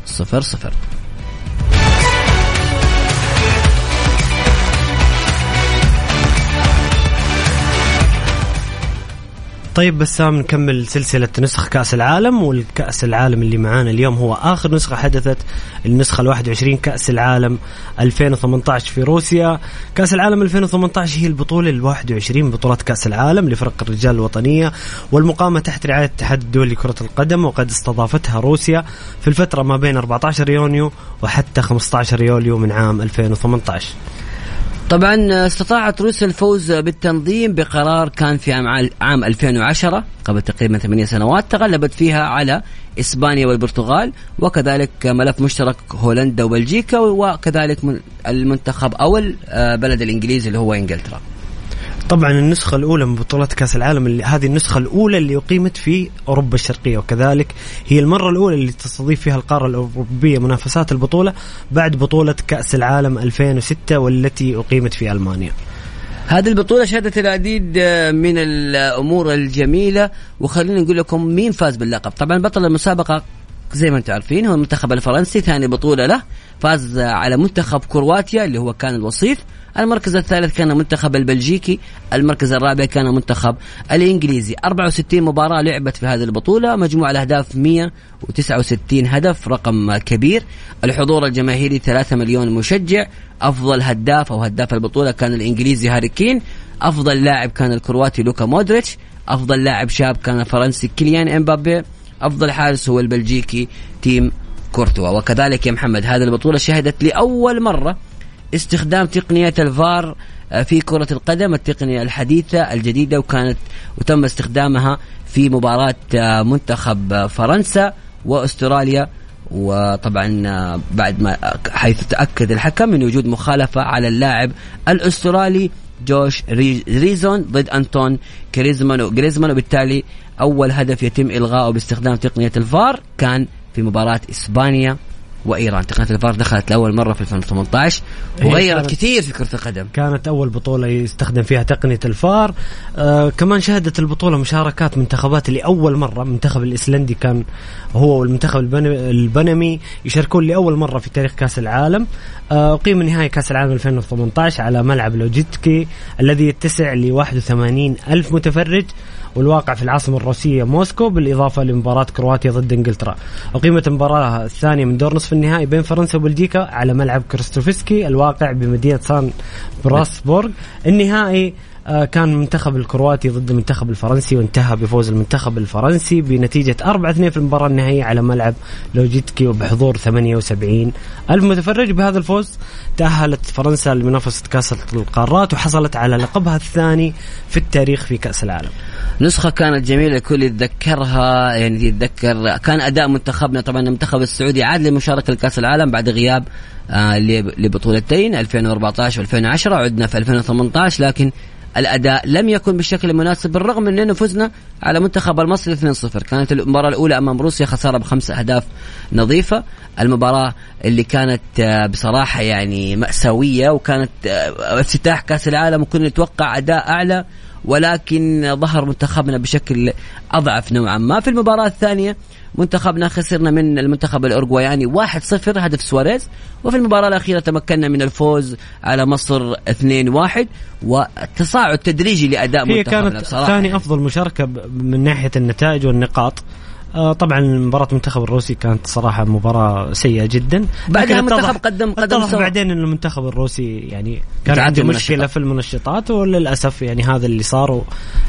طيب بسام نكمل سلسلة نسخ كأس العالم والكأس العالم اللي معانا اليوم هو آخر نسخة حدثت النسخة ال 21 كأس العالم 2018 في روسيا. كأس العالم 2018 هي البطولة ال 21 بطولة كأس العالم لفرق الرجال الوطنية والمقامة تحت رعاية الاتحاد الدولي لكرة القدم وقد استضافتها روسيا في الفترة ما بين 14 يونيو وحتى 15 يوليو من عام 2018 طبعا استطاعت روسيا الفوز بالتنظيم بقرار كان في عام عام 2010 قبل تقريبا ثمانية سنوات تغلبت فيها على إسبانيا والبرتغال وكذلك ملف مشترك هولندا وبلجيكا وكذلك من- المنتخب أو البلد الانجليزي اللي هو إنجلترا. طبعا النسخة الأولى من بطولة كأس العالم اللي هذه النسخة الأولى اللي أقيمت في أوروبا الشرقية وكذلك هي المرة الأولى اللي تستضيف فيها القارة الأوروبية منافسات البطولة بعد بطولة كأس العالم 2006 والتي أقيمت في ألمانيا. هذه البطولة شهدت العديد آه، من الأمور الجميلة وخلينا نقول لكم مين فاز باللقب. طبعا بطل المسابقة زي ما أنتم عارفين هو المنتخب الفرنسي ثاني بطولة له فاز على منتخب كرواتيا اللي هو كان الوصيف المركز الثالث كان المنتخب البلجيكي المركز الرابع كان المنتخب الإنجليزي. 64 مباراة لعبت في هذه البطولة مجموع الأهداف 169 هدف رقم كبير. الحضور الجماهيري 3 مليون مشجع. أفضل هداف أو هداف البطولة كان الإنجليزي هاري كين. أفضل لاعب كان الكرواتي لوكا مودريتش. أفضل لاعب شاب كان الفرنسي كيليان إمبابي. أفضل حارس هو البلجيكي تيبو كورتوا. وكذلك يا محمد هذه البطولة شهدت لأول مرة استخدام تقنية الفار آه، في كرة القدم التقنية الحديثة الجديدة وكانت وتم استخدامها في مباراة آه، منتخب آه، فرنسا وأستراليا. وطبعا بعد ما حيث تأكد الحكم من وجود مخالفة على اللاعب الأسترالي جوش ري- ريزدون ضد أنطوان كريزمان جريزمان. وبالتالي أول هدف يتم الغائه باستخدام تقنية الفار كان في مباراة إسبانيا. وإيران. تقنية الفار دخلت لأول مرة في 2018 هي وغيرت كثير في كرة القدم. كانت أول بطولة يستخدم فيها تقنية الفار. آه كمان شهدت البطولة مشاركات منتخبات لأول مرة. المنتخب الإيسلندي كان هو والمنتخب البن- البنمي يشاركون لأول مرة في تاريخ كأس العالم. آه أقيم نهائي كأس العالم 2018 على ملعب لوجيتكي الذي يتسع ل 81 ألف متفرج. والواقع في العاصمة الروسية موسكو بالإضافة لمباراة كرواتيا ضد إنجلترا. أقيمت المباراة الثانية من دور نصف النهائي بين فرنسا وبلجيكا على ملعب كريستوفسكي الواقع بمدينة سان براسبورغ النهائي كان المنتخب الكرواتي ضد المنتخب الفرنسي وانتهى بفوز المنتخب الفرنسي بنتيجة 4-2 في المباراة النهائية على ملعب لوجيتكي وبحضور 78 ألف متفرج بهذا الفوز تأهلت فرنسا لمنافسة كأس القارات وحصلت على لقبها الثاني في التاريخ في كأس العالم. نسخة كانت جميلة الكل يتذكرها يعني يتذكر كان أداء منتخبنا طبعا المنتخب السعودي عاد للمشاركة لكأس العالم بعد غياب آه لبطولتين 2014 و2010 عدنا في 2018 لكن الأداء لم يكن بالشكل المناسب بالرغم انه فزنا على منتخب المصري 2-0 كانت المباراة الأولى أمام روسيا خسارة بخمس أهداف نظيفة. المباراة اللي كانت آه، بصراحة يعني مأساوية وكانت آه، افتتاح كأس العالم وكنا نتوقع أداء أعلى. ولكن ظهر منتخبنا بشكل أضعف نوعا ما. في المباراة الثانية منتخبنا خسرنا من المنتخب الاورجواياني 1-0 هدف سواريز. وفي المباراة الأخيرة تمكنا من الفوز على مصر 2-1 والتصاعد تدريجي لأداء هي منتخبنا كانت بصراحة. ثاني أفضل مشاركة من ناحية النتائج والنقاط. طبعا مباراة المنتخب الروسي كانت صراحة مباراة سيئة جدا بعدها المنتخب قدم- قدم سوا. بعدين إن المنتخب الروسي يعني كان عنده. مشكلة في المنشطات وللأسف يعني هذا اللي صار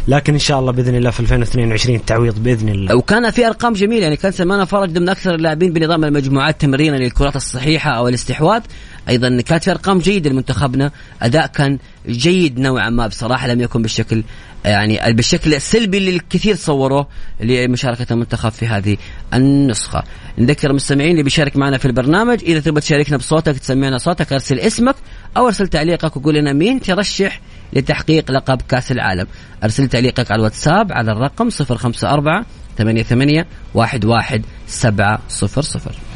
لكن إن شاء الله بإذن الله في 2022 التعويض بإذن الله وكان في أرقام جميلة يعني كان سلمان فرج ضمن أكثر اللاعبين بنظام المجموعات تمرينا للكرات الصحيحة أو الاستحواذ أيضا كانت في أرقام جيدة لمنتخبنا. أداء كان جيد نوعا ما بصراحة لم يكن بالشكل يعني بالشكل السلبي اللي الكثير صوروه لمشاركة المنتخب في هذه النسخة. نذكر المستمعين اللي بيشارك معنا في البرنامج إذا تبغى تشاركنا بصوتك تسمعنا صوتك أرسل اسمك أو أرسل تعليقك وقول لنا مين ترشح لتحقيق لقب كأس العالم. أرسل تعليقك على الواتساب على الرقم 054 88 11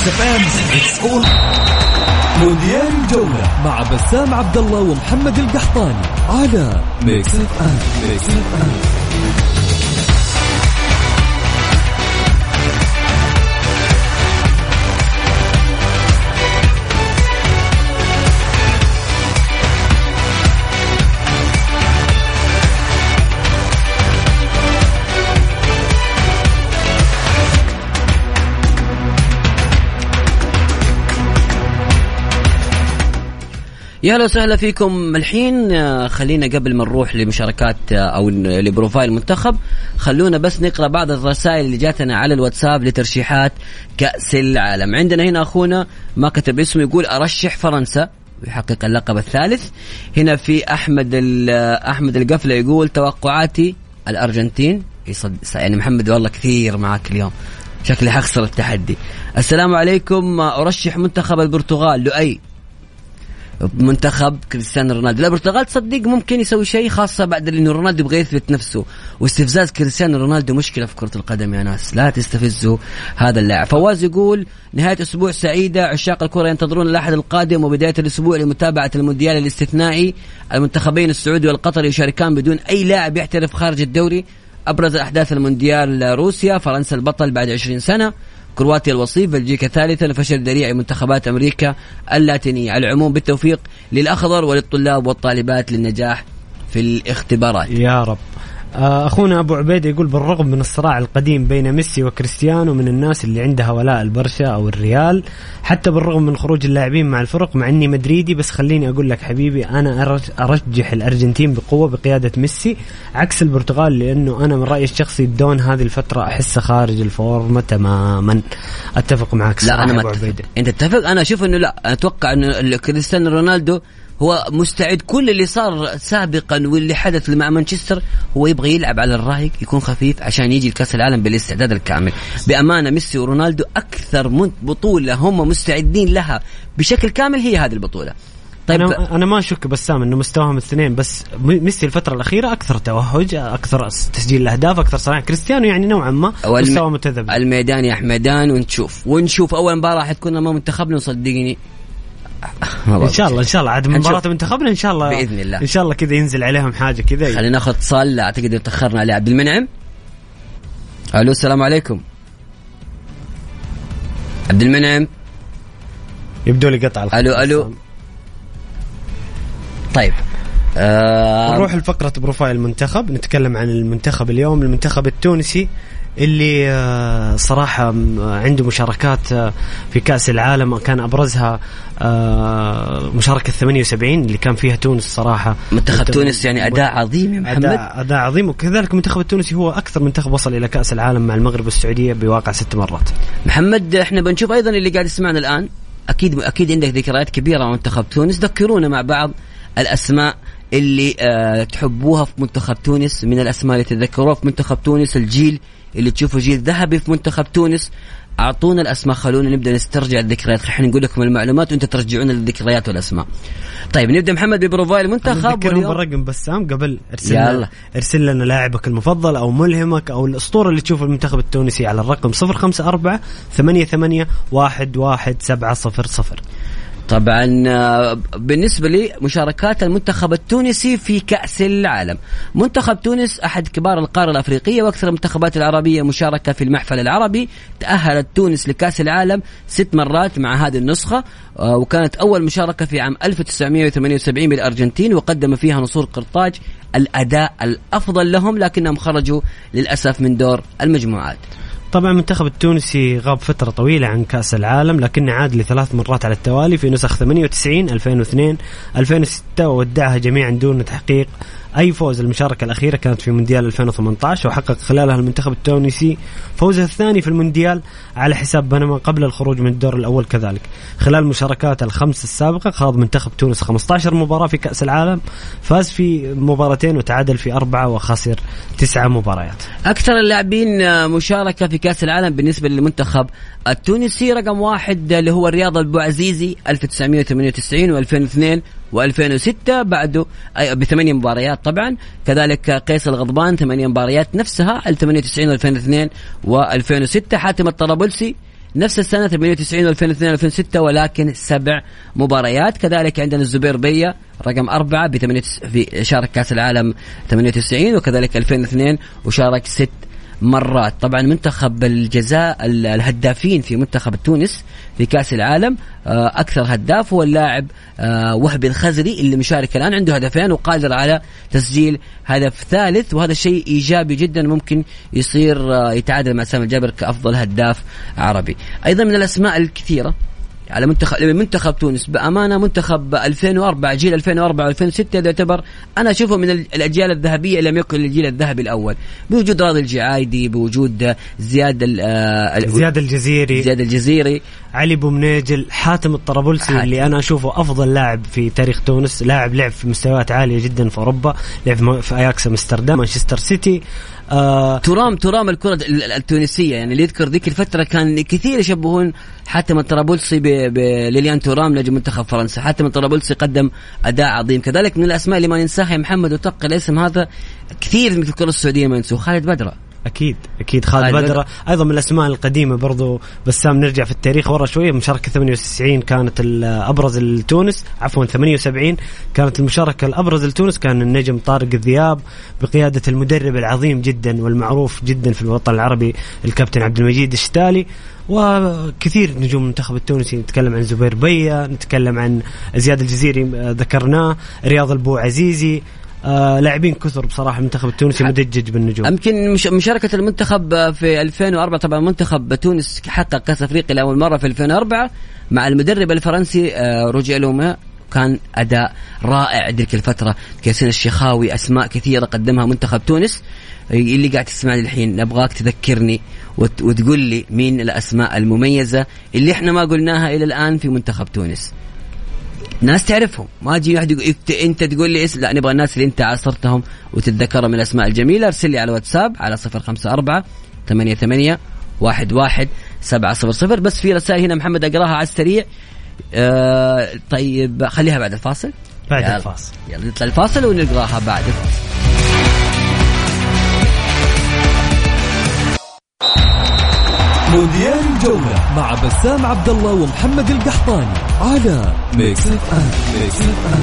700 Mix FM, it's all مونديال الجولة مع بسام عبد الله ومحمد القحطاني على Mix FM Mix FM يا أهلا وسهلا فيكم. الحين آه، خلينا قبل ما نروح لمشاركات آه، أو لبروفايل المنتخب خلونا بس نقرأ بعض الرسائل اللي جاتنا على الواتساب لترشيحات كأس العالم. عندنا هنا أخونا ما كتب اسمه يقول أرشح فرنسا ويحقق اللقب الثالث. هنا في أحمد آه، أحمد القفلة يقول توقعاتي الأرجنتين. يصد يعني محمد والله كثير معك اليوم. شكلي حخسر التحدي. السلام عليكم. أرشح منتخب البرتغال لؤي. منتخب كريستيانو رونالدو. لا البرتغال تصدق ممكن يسوي شيء خاصة بعد إنه رونالدو يبغى يثبت نفسه. واستفزاز كريستيانو رونالدو مشكلة في كرة القدم يا ناس. لا تستفزوا هذا اللاعب. فواز يقول نهاية أسبوع سعيدة عشاق الكرة ينتظرون الأحد القادم وبداية الأسبوع لمتابعة المونديال الاستثنائي. المنتخبين السعودي والقطري يشاركان بدون أي لاعب يحترف خارج الدوري أبرز أحداث المونديال روسيا. فرنسا البطل بعد 20 سنة. كرواتيا الوصيف بلجيكا ثالثا فشل ذريع منتخبات أمريكا اللاتينية. على العموم بالتوفيق للأخضر وللطلاب والطالبات للنجاح في الاختبارات. يا رب. أخونا أبو عبيدة يقول بالرغم من الصراع القديم بين ميسي وكريستيانو من الناس اللي عندها ولاء البرشا أو الريال حتى بالرغم من خروج اللاعبين مع الفرق مع إني مدريدي بس خليني أقول لك حبيبي أنا أرجح الأرجنتين بقوة بقيادة ميسي عكس البرتغال لأنه أنا من رأيي الشخصي الدون هذه الفترة أحسه خارج الفورمة تماما. أتفق معك لا أنا ما عبيدة. أنت تتفق؟ أنا أشوف إنه لا أتوقع إنه كريستيانو رونالدو هو مستعد كل اللي صار سابقا واللي حدث مع مانشستر هو يبغى يلعب على الرايق يكون خفيف عشان يجي الكاس العالم بالاستعداد الكامل. بأمانة ميسي ورونالدو أكثر من بطولة هم مستعدين لها بشكل كامل هي هذه البطولة. طيب أنا أنا ما أشك بسام إنه مستواهم الاثنين بس ميسي الفترة الأخيرة أكثر توهج أكثر تسجيل الأهداف أكثر صناعة. كريستيانو يعني نوعا ما مستوى متذبذب. الميدان يا حميدان ونشوف. ونشوف أول مباراة حتكون أمام منتخبنا وصدقني إن شاء الله إن شاء الله. عاد. مباراة منتخبنا إن شاء الله. بإذن الله. إن شاء الله كذا ينزل عليهم حاجة كذا. خلينا ناخذ اتصال. أعتقد تأخرنا عليه عبد المنعم. ألو السلام عليكم. عبد المنعم. يبدو لي قطع الخط. ألو ألو. طيب آه نروح لفقرة بروفايل المنتخب. نتكلم عن المنتخب اليوم. المنتخب التونسي اللي آه، صراحة عنده مشاركات آه، في كأس العالم. كان أبرزها آه، مشاركة 78 اللي كان فيها تونس صراحة. منتخب تونس يعني أداء عظيم يا محمد؟ أداء, أداء عظيم. وكذلك المنتخب التونسي هو أكثر منتخب وصل إلى كأس العالم مع المغرب والسعودية بواقع ست مرات. محمد إحنا بنشوف أيضا اللي قاعد يسمعنا الآن. أكيد أكيد عندك ذكريات كبيرة مع منتخب تونس. ذكرونا مع بعض الأسماء اللي تحبوها في منتخب تونس من الأسماء اللي تتذكروها في منتخب تونس الجيل اللي تشوفه جيل ذهبي في منتخب تونس أعطونا الأسماء خلونا نبدأ نسترجع الذكريات. إحنا نقول لكم المعلومات وانت ترجعون الذكريات والأسماء. طيب نبدأ محمد ببروفايل المنتخب بالرقم بسام قبل ارسل يلا. لنا ارسل لنا لاعبك المفضل أو ملهمك أو الأسطورة اللي تشوف المنتخب التونسي على الرقم 054 88 11700 طبعا آه، بالنسبة لي مشاركات المنتخب التونسي في كأس العالم. منتخب تونس أحد كبار القارة الأفريقية وأكثر المنتخبات العربية مشاركة في المحفل العربي. تأهلت تونس لكأس العالم ست مرات مع هذه النسخة آه، وكانت أول مشاركة في عام 1978 بالأرجنتين وقدم فيها نصور قرطاج الأداء الأفضل لهم لكنهم خرجوا للأسف من دور المجموعات. طبعا المنتخب التونسي غاب فترة طويلة عن كأس العالم لكنه عاد لثلاث مرات على التوالي في نسخ 98 2002 2006 وودعها جميعا دون تحقيق أي فوز. المشاركة الأخيرة كانت في مونديال 2018 وحقق خلالها المنتخب التونسي فوزه الثاني في المونديال على حساب بنما قبل الخروج من الدور الأول كذلك. خلال المشاركات الخمس السابقة خاض منتخب تونس 15 مباراة في كأس العالم فاز في مباراتين وتعادل في أربعة وخسر تسعة مباريات. أكثر اللاعبين مشاركة في كأس العالم بالنسبة للمنتخب التونسي. رقم واحد اللي هو الرياض البوعزيزي 1998 و2002 و2006 بعده بثمانية مباريات طبعا. كذلك قيس الغضبان ثمانية مباريات نفسها ال 98 و2002 و2006 حاتم الطرابلسي نفس السنة 98 2002 2006 ولكن سبع مباريات. كذلك عندنا الزبير بيا رقم أربعة ب في شارك كأس العالم 98 وكذلك 2002 وشارك ست مرات. طبعا منتخب الجزاء ال- الهدافين في منتخب تونس في كأس العالم آه، أكثر هداف هو اللاعب آه، وهبي الخزري اللي مشارك الآن عنده هدفين وقادر على تسجيل هدف ثالث وهذا شيء إيجابي جدا ممكن يصير آه، يتعادل مع سامي الجابر كأفضل هداف عربي. أيضا من الأسماء الكثيرة على منتخب منتخب تونس. بأمانة منتخب 2004 جيل 2004 و2006 يعتبر أنا أشوفه من ال- الأجيال الذهبية لم يكن الجيل الذهبي الأول. بوجود راضي الجعايدي بوجود زياد آه، زياد الجزيري. زياد الجزيري. علي بومنيجل حاتم الطرابلسي حاتم. اللي أنا أشوفه أفضل لاعب في تاريخ تونس. لاعب لعب في مستويات عالية جدا في أوروبا لعب في أياكس أمستردام مانشستر سيتي. آه ترام ترام الكرة ال- ال- التونسية. يعني اللي يذكر ذيك الفترة كان كثير يشبهون حاتم الطرابلسي ب- بليليان ترام نجم منتخب فرنسا. حاتم الطرابلسي قدم أداء عظيم. كذلك من الأسماء اللي ما ننساها محمد وتقل الاسم هذا كثير في الكرة السعودية ما ينسوه. خالد بدرة. أكيد أكيد. خالد بدره بدر. أيضا من الأسماء القديمة برضو. بسام نرجع في التاريخ. ورا شوية مشاركة 98 كانت الابرز لتونس عفوا 78 كانت المشاركة الأبرز لتونس كان النجم طارق الذياب بقيادة المدرب العظيم جدا والمعروف جدا في الوطن العربي الكابتن عبد المجيد الشتالي. وكثير نجوم المنتخب التونسي. نتكلم عن زبير بيا نتكلم عن زياد الجزيري آه، ذكرناه. رياض البوعزيزي آه لاعبين كثر بصراحة المنتخب التونسي مدجج بالنجوم. يمكن مش مشاركة المنتخب في 2004 طبعا منتخب تونس حقق كأس أفريقيا لأول مرة في 2004 مع المدرب الفرنسي آه، روجي لومار كان أداء رائع ذيك الفترة. ياسين الشيخاوي أسماء كثيرة قدمها منتخب تونس. اللي قاعد تسمعني الحين نبغاك تذكرني وت- وتقول لي مين الأسماء المميزة اللي إحنا ما قلناها إلى الآن في منتخب تونس. ناس تعرفهم. ما تجي واحد يقول إنت- إنت تقول لي اسم لا نبغى الناس اللي أنت عاصرتهم وتتذكرهم من الأسماء الجميلة. أرسل لي على واتساب على 054 88 11 700 بس في رسائل هنا محمد أقراها على السريع. آه طيب خليها بعد الفاصل. بعد يلا. الفاصل. يلا نطلع الفاصل ونقراها بعد الفاصل. مونديال الجولة مع بسام عبد الله ومحمد القحطاني على Mix FM Mix FM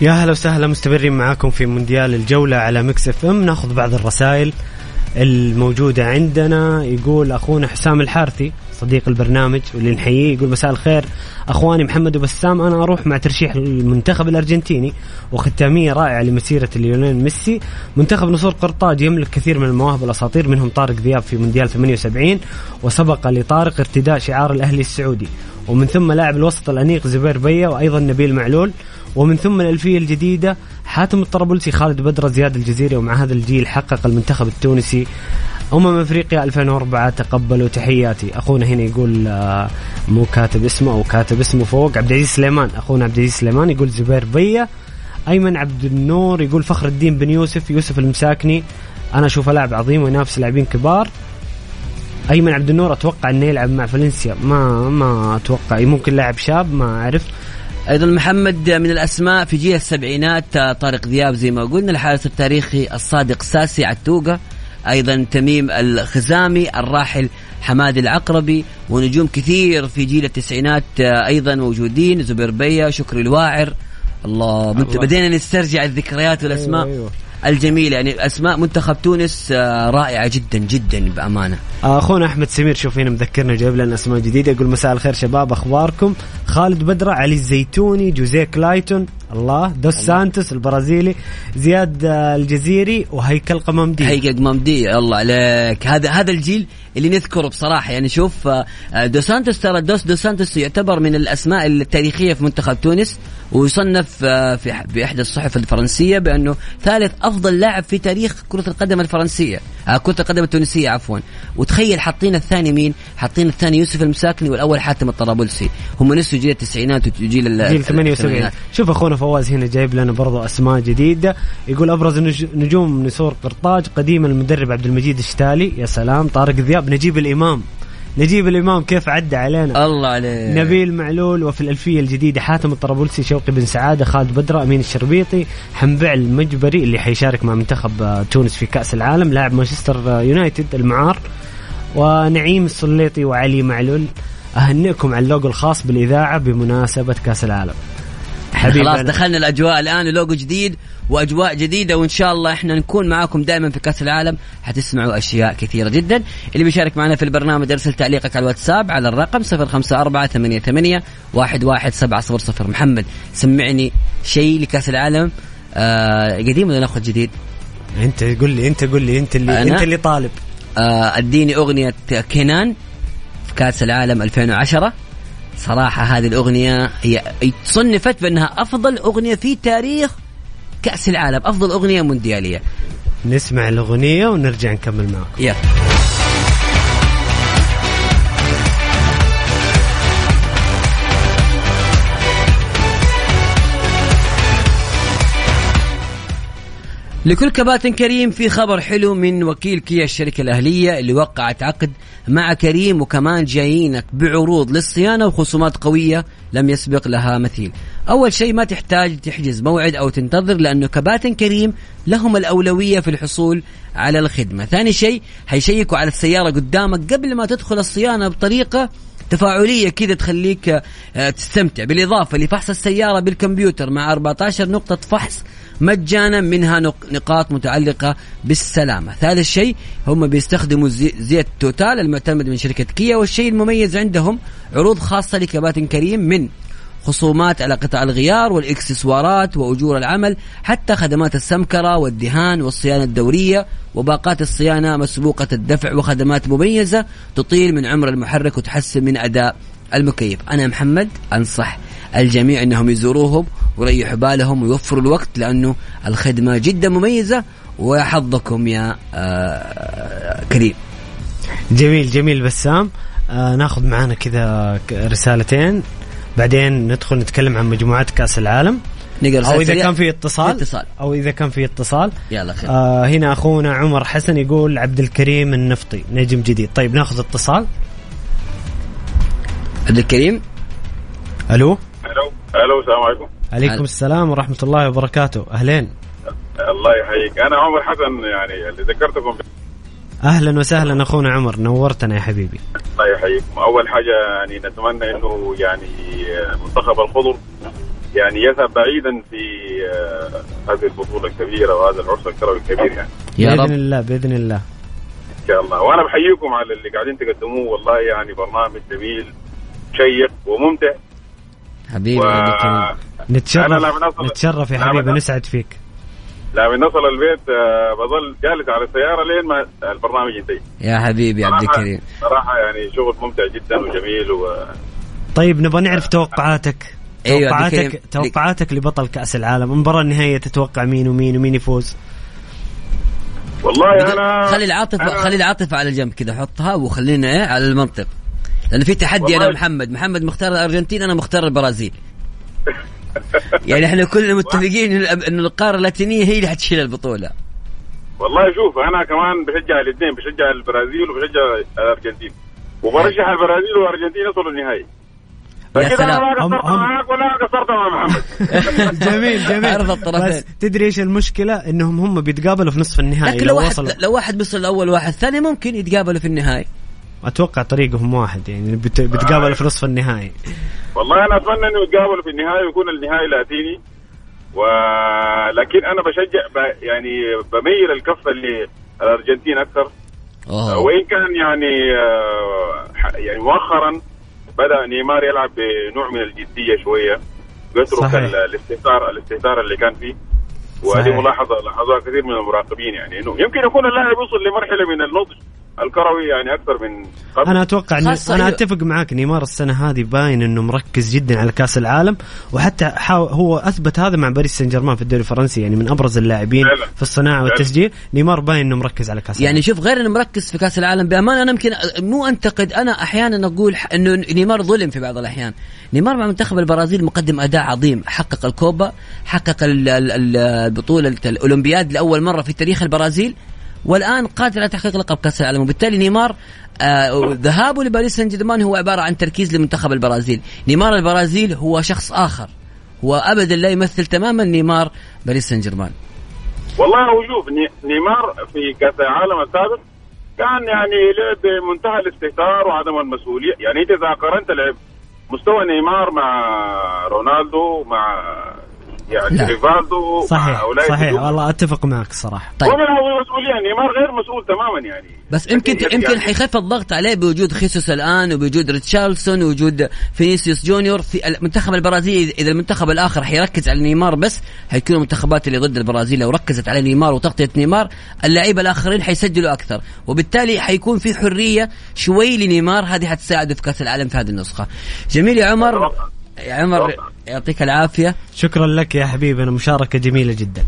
يا هلا وسهلا مستمرين معاكم في مونديال الجولة على Mix FM ناخذ بعض الرسائل الموجودة عندنا. يقول أخونا حسام الحارثي صديق البرنامج واللي نحييه يقول مساء الخير. أخواني محمد وبسام أنا أروح مع ترشيح المنتخب الأرجنتيني وختامية رائعة لمسيرة ليونيل ميسي. منتخب نصور قرطاج يملك كثير من المواهب والأساطير منهم طارق ذياب في مونديال 78 وسبق لطارق ارتداء شعار الأهلي السعودي. ومن ثم لاعب الوسط الأنيق زبير بيا وأيضا نبيل معلول. ومن ثم الألفية الجديدة حاتم الطرابلسي خالد بدر زياد الجزيري ومع هذا الجيل حقق المنتخب التونسي أمم أفريقيا 2004 تقبلوا تحياتي. أخونا هنا يقول آه، مو كاتب اسمه أو كاتب اسمه فوق. عبد العزيز سليمان. أخونا عبد العزيز سليمان يقول زبير بيا. أيمن عبد النور يقول فخر الدين بن يوسف. يوسف المساكني. أنا أشوفه لاعب عظيم وينافس لاعبين كبار. أيمن عبد النور أتوقع إنه يلعب مع فالنسيا. ما ما أتوقع. ممكن لاعب شاب ما أعرف. أيضا محمد من الأسماء في جيل السبعينات طارق ذياب زي ما قلنا الحارس التاريخي الصادق ساسي عتوقة. أيضا تميم الخزامي الراحل حماد العقربي ونجوم كثير في جيل التسعينات آه، أيضا موجودين زبير بيا شكري الواعر الله, الله. الله. بدينا نسترجع الذكريات والأسماء أيوة، أيوة. الجميله يعني أسماء منتخب تونس آه، رائعة جدا جدا بأمانة. أخونا أحمد سمير شوف هنا مذكرنا جايب لنا أسماء جديدة. يقول مساء الخير شباب أخباركم؟ خالد بدرة علي الزيتوني جوزيه كلايتون آه دوس سانتوس البرازيلي زياد آه، الجزيري وهيكل قمامدية. هيكل قمامدية الله عليك. هذا هذا الجيل اللي نذكره بصراحة. يعني شوف آه، آه، دو سانتوس ترى دوس دو سانتوس يعتبر من الأسماء التاريخية في منتخب تونس ويصنف آه، في في إحدى الصحف الفرنسية بأنه ثالث أفضل لاعب في تاريخ كرة القدم الفرنسية كرة القدم التونسية عفوا. وتخيل حاطين الثاني مين؟ حاطين الثاني يوسف المساكني والأول حاتم الطرابلسي. هم نسوا جيل التسعينات وجيل ال- جيل 78 الثمانينات. شوف أخونا فواز هنا جايب لنا برضو أسماء جديدة. يقول أبرز نج- نجوم نسور قرطاج قديما المدرب عبد المجيد الشتالي. يا سلام طارق ذياب نجيب الإمام. نجيب الإمام كيف عدى علينا؟ الله عليك. نبيل معلول وفي الألفية الجديدة حاتم الطرابلسي شوقي بن سعادة خالد بدرة أمين الشرميطي حنبعل المجبري اللي حيشارك مع منتخب آه، تونس في كأس العالم لاعب مانشستر آه، يونايتد المعار ونعيم السليطي وعلي معلول. أهنئكم على اللوجو الخاص بالإذاعة بمناسبة كأس العالم. خلاص أنا. دخلنا الأجواء الآن لوجو جديد وأجواء جديدة وإن شاء الله إحنا نكون معاكم دائما في كأس العالم حتسمعوا أشياء كثيرة جدا اللي بيشارك معنا في البرنامج أرسل تعليقك على الواتساب على الرقم 054 88 11700 محمد سمعني شيء لكأس العالم آه قديم ولا ناخذ جديد؟ أنت قل لي أنت قل لي أنت اللي أنا؟ أنت اللي طالب آه أديني أغنية كينان في كأس العالم 2010 صراحة هذه الأغنية هي صنفت بأنها أفضل أغنية في تاريخ كأس العالم أفضل أغنية مونديالية. نسمع الأغنية ونرجع نكمل معكم. يلا. لكل كباتن كريم في خبر حلو من وكيل كيا الشركة الأهلية اللي وقعت عقد مع كريم وكمان جايينك بعروض للصيانة وخصومات قوية لم يسبق لها مثيل. أول شيء ما تحتاج تحجز موعد أو تنتظر لأنه كباتن كريم لهم الأولوية في الحصول على الخدمة. ثاني شيء حيشيكوا على السيارة قدامك قبل ما تدخل الصيانة بطريقة تفاعلية كذا تخليك آه، تستمتع. بالإضافة لفحص السيارة بالكمبيوتر مع 14 نقطة فحص مجانا منها نق- نقاط متعلقة بالسلامة. ثالث شيء هم بيستخدموا زي- زيت توتال المعتمد من شركة كيا والشيء المميز عندهم عروض خاصة لكباتن كريم من خصومات على قطع الغيار والإكسسوارات وأجور العمل حتى خدمات السمكرة والدهان والصيانة الدورية وباقات الصيانة مسبوقة الدفع وخدمات مميزة تطيل من عمر المحرك وتحسن من أداء المكيف. أنا محمد أنصح الجميع إنهم يزوروهم ويريحوا بالهم ويوفروا الوقت لأنه الخدمة جدا مميزة وحظكم يا آه كريم. جميل جميل بسام. آه ناخذ معانا كذا رسالتين. بعدين ندخل نتكلم عن مجموعات كأس العالم. نقرأ أو إذا. كان في اتصال. اتصال. أو إذا كان في اتصال. يلا خير. آه هنا أخونا عمر حسن يقول عبد الكريم النفطي نجم جديد. طيب ناخذ اتصال. عبد الكريم؟ ألو؟ ألو. ألو السلام عليكم. عليكم السلام ورحمة الله وبركاته. أهلين. الله يحييك. أنا عمر حسن يعني اللي ذكرتكم. أهلا وسهلا أخونا عمر. نورتنا يا حبيبي. الله يحييكم. أول حاجة يعني نتمنى إنه يعني منتخب الخضر يعني يذهب بعيدا في آه، هذه البطولة الكبيرة وهذا العرس الكروي الكبير يعني. يا باذن رب. الله بإذن الله. شاء الله. وأنا بحييكم على اللي قاعدين تقدموه. والله يعني برنامج جميل شيق وممتع. حبيبي و... عبد الكريم نتشرف نتشرف يا حبيبي. نسعد فيك. لما نصل البيت آه، بظل جالس على السيارة لين ما البرنامج ينتهي. يا حبيبي عبد صراحة- الكريم. صراحة يعني شغل ممتع جدا وجميل و... طيب نبغى نعرف توقعاتك. أيوة، عبد توقعاتك. توقعاتك لبطل كأس العالم. المباراة النهائية تتوقع مين ومين ومين يفوز؟ والله أنا خلي العاطفه خلي العاطفة على جنب كذا حطها وخلينا إيه على المنطق. لأنه في تحدي أنا ومحمد. محمد مختار الأرجنتين أنا مختار البرازيل. يعني إحنا كلنا متفقين انه القارة اللاتينية هي اللي حتشيل البطولة. والله شوف أنا كمان بشجع الاثنين بشجع البرازيل وبشجع الأرجنتين. وبرشح البرازيل والأرجنتين يصلوا النهائي. يا سلام. ما هم- قصرت هم- معاك ولا قصرت مع محمد. جميل جميل. عرض الطرفين. بس تدري إيش المشكلة؟ إنهم هم بيتقابلوا في نصف النهائي. لكن لو لو واحد وصلوا. لو واحد وصل الأول واحد ثاني ممكن يتقابلوا في النهائي. أتوقع طريقهم واحد يعني بت- بيتقابلوا في نصف النهائي والله أنا أتمنى إنه يتقابلوا في النهائي ويكون النهائي لاتيني ولكن أنا بشجع ب... يعني بميل الكفه للارجنتين أكثر أوه. وإن كان يعني آه، يعني مؤخرا بدأ نيمار يلعب بنوع من الجدية شوية يترك صحيح. ال- الاستهتار الاستهتار اللي كان فيه. ودي ملاحظة لاحظوها كثير من المراقبين يعني إنه يمكن يكون اللاعب يوصل لمرحلة من النضج الكروي يعني أكثر من قبل. أنا أتوقع إن أنا أتفق معاك نيمار السنة هذه باين إنه مركز جدا على كأس العالم وحتى هو أثبت هذا مع باريس سان جيرمان في الدوري الفرنسي يعني من أبرز اللاعبين فعلا. في الصناعة. والتسجيل. نيمار باين إنه مركز على كأس يعني شوف غير إنه مركز في كأس العالم بأمانة أنا يمكن مو أنتقد أنا أحيانا أقول إنه نيمار ظلم في بعض الأحيان. نيمار مع منتخب البرازيل مقدم أداء عظيم حقق الكوبا حقق ال- ال- ال- البطوله الأولمبياد لأول مرة في تاريخ البرازيل. والآن قادر على تحقيق لقب كأس العالم. وبالتالي نيمار آه ذهابه لباريس سان جيرمان هو عبارة عن تركيز لمنتخب البرازيل. نيمار البرازيل هو شخص آخر. هو أبدا لا يمثل تماما نيمار باريس سان جيرمان والله هو شوف ني- نيمار في كأس العالم السابق كان يعني لعب بمنتهى الاستهتار وعدم المسؤولية. يعني انت إذا قارنت لعب مستوى نيمار مع رونالدو مع يعني لا. ريفالدو صحيح صحيح. الجمهور. والله أتفق معك صراحة. طيب. ومن هو مسؤوليه نيمار غير مسؤول تماما يعني. بس يمكن يعني- يمكن حيخف الضغط عليه بوجود خيسوس الآن وبوجود ريتشارلسون ووجود فينيسيوس جونيور في المنتخب البرازيلي. إذا المنتخب الآخر حيركز على نيمار بس حيكونوا المنتخبات اللي ضد البرازيل. لو ركزت على نيمار وتغطية نيمار اللعيبة الآخرين حيسجلوا أكثر. وبالتالي حيكون في حرية شوي لنيمار. هذه حتساعده في كأس العالم في هذه النسخة. جميل يا عمر. يا عمر. يعطيك العافية. شكرا لك يا حبيبنا مشاركة جميلة جدا.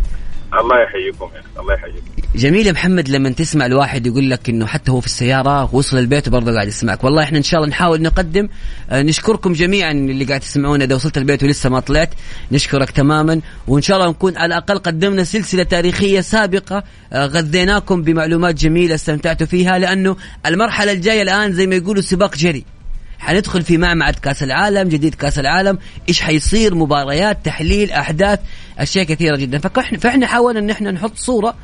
الله يحييكم الله يحييكم. جميل يا محمد لما تسمع الواحد يقول لك إنه حتى هو في السيارة وصل البيت وبرضه قاعد يسمعك. والله إحنا إن شاء الله نحاول نقدم. آه، نشكركم جميعا اللي قاعد تسمعونا إذا وصلت البيت ولسه ما طلعت. نشكرك تماما. وإن شاء الله نكون على الأقل قدمنا سلسلة تاريخية سابقة. آه، غذيناكم بمعلومات جميلة استمتعتوا فيها لأنه المرحلة الجاية الآن زي ما يقولوا سباق جري. حندخل في معمعة كأس العالم جديد كأس العالم إيش حيصير؟ مباريات تحليل أحداث أشياء كثيرة جدا. فاحنا فإحنا حاولنا إن إحنا نحط صورة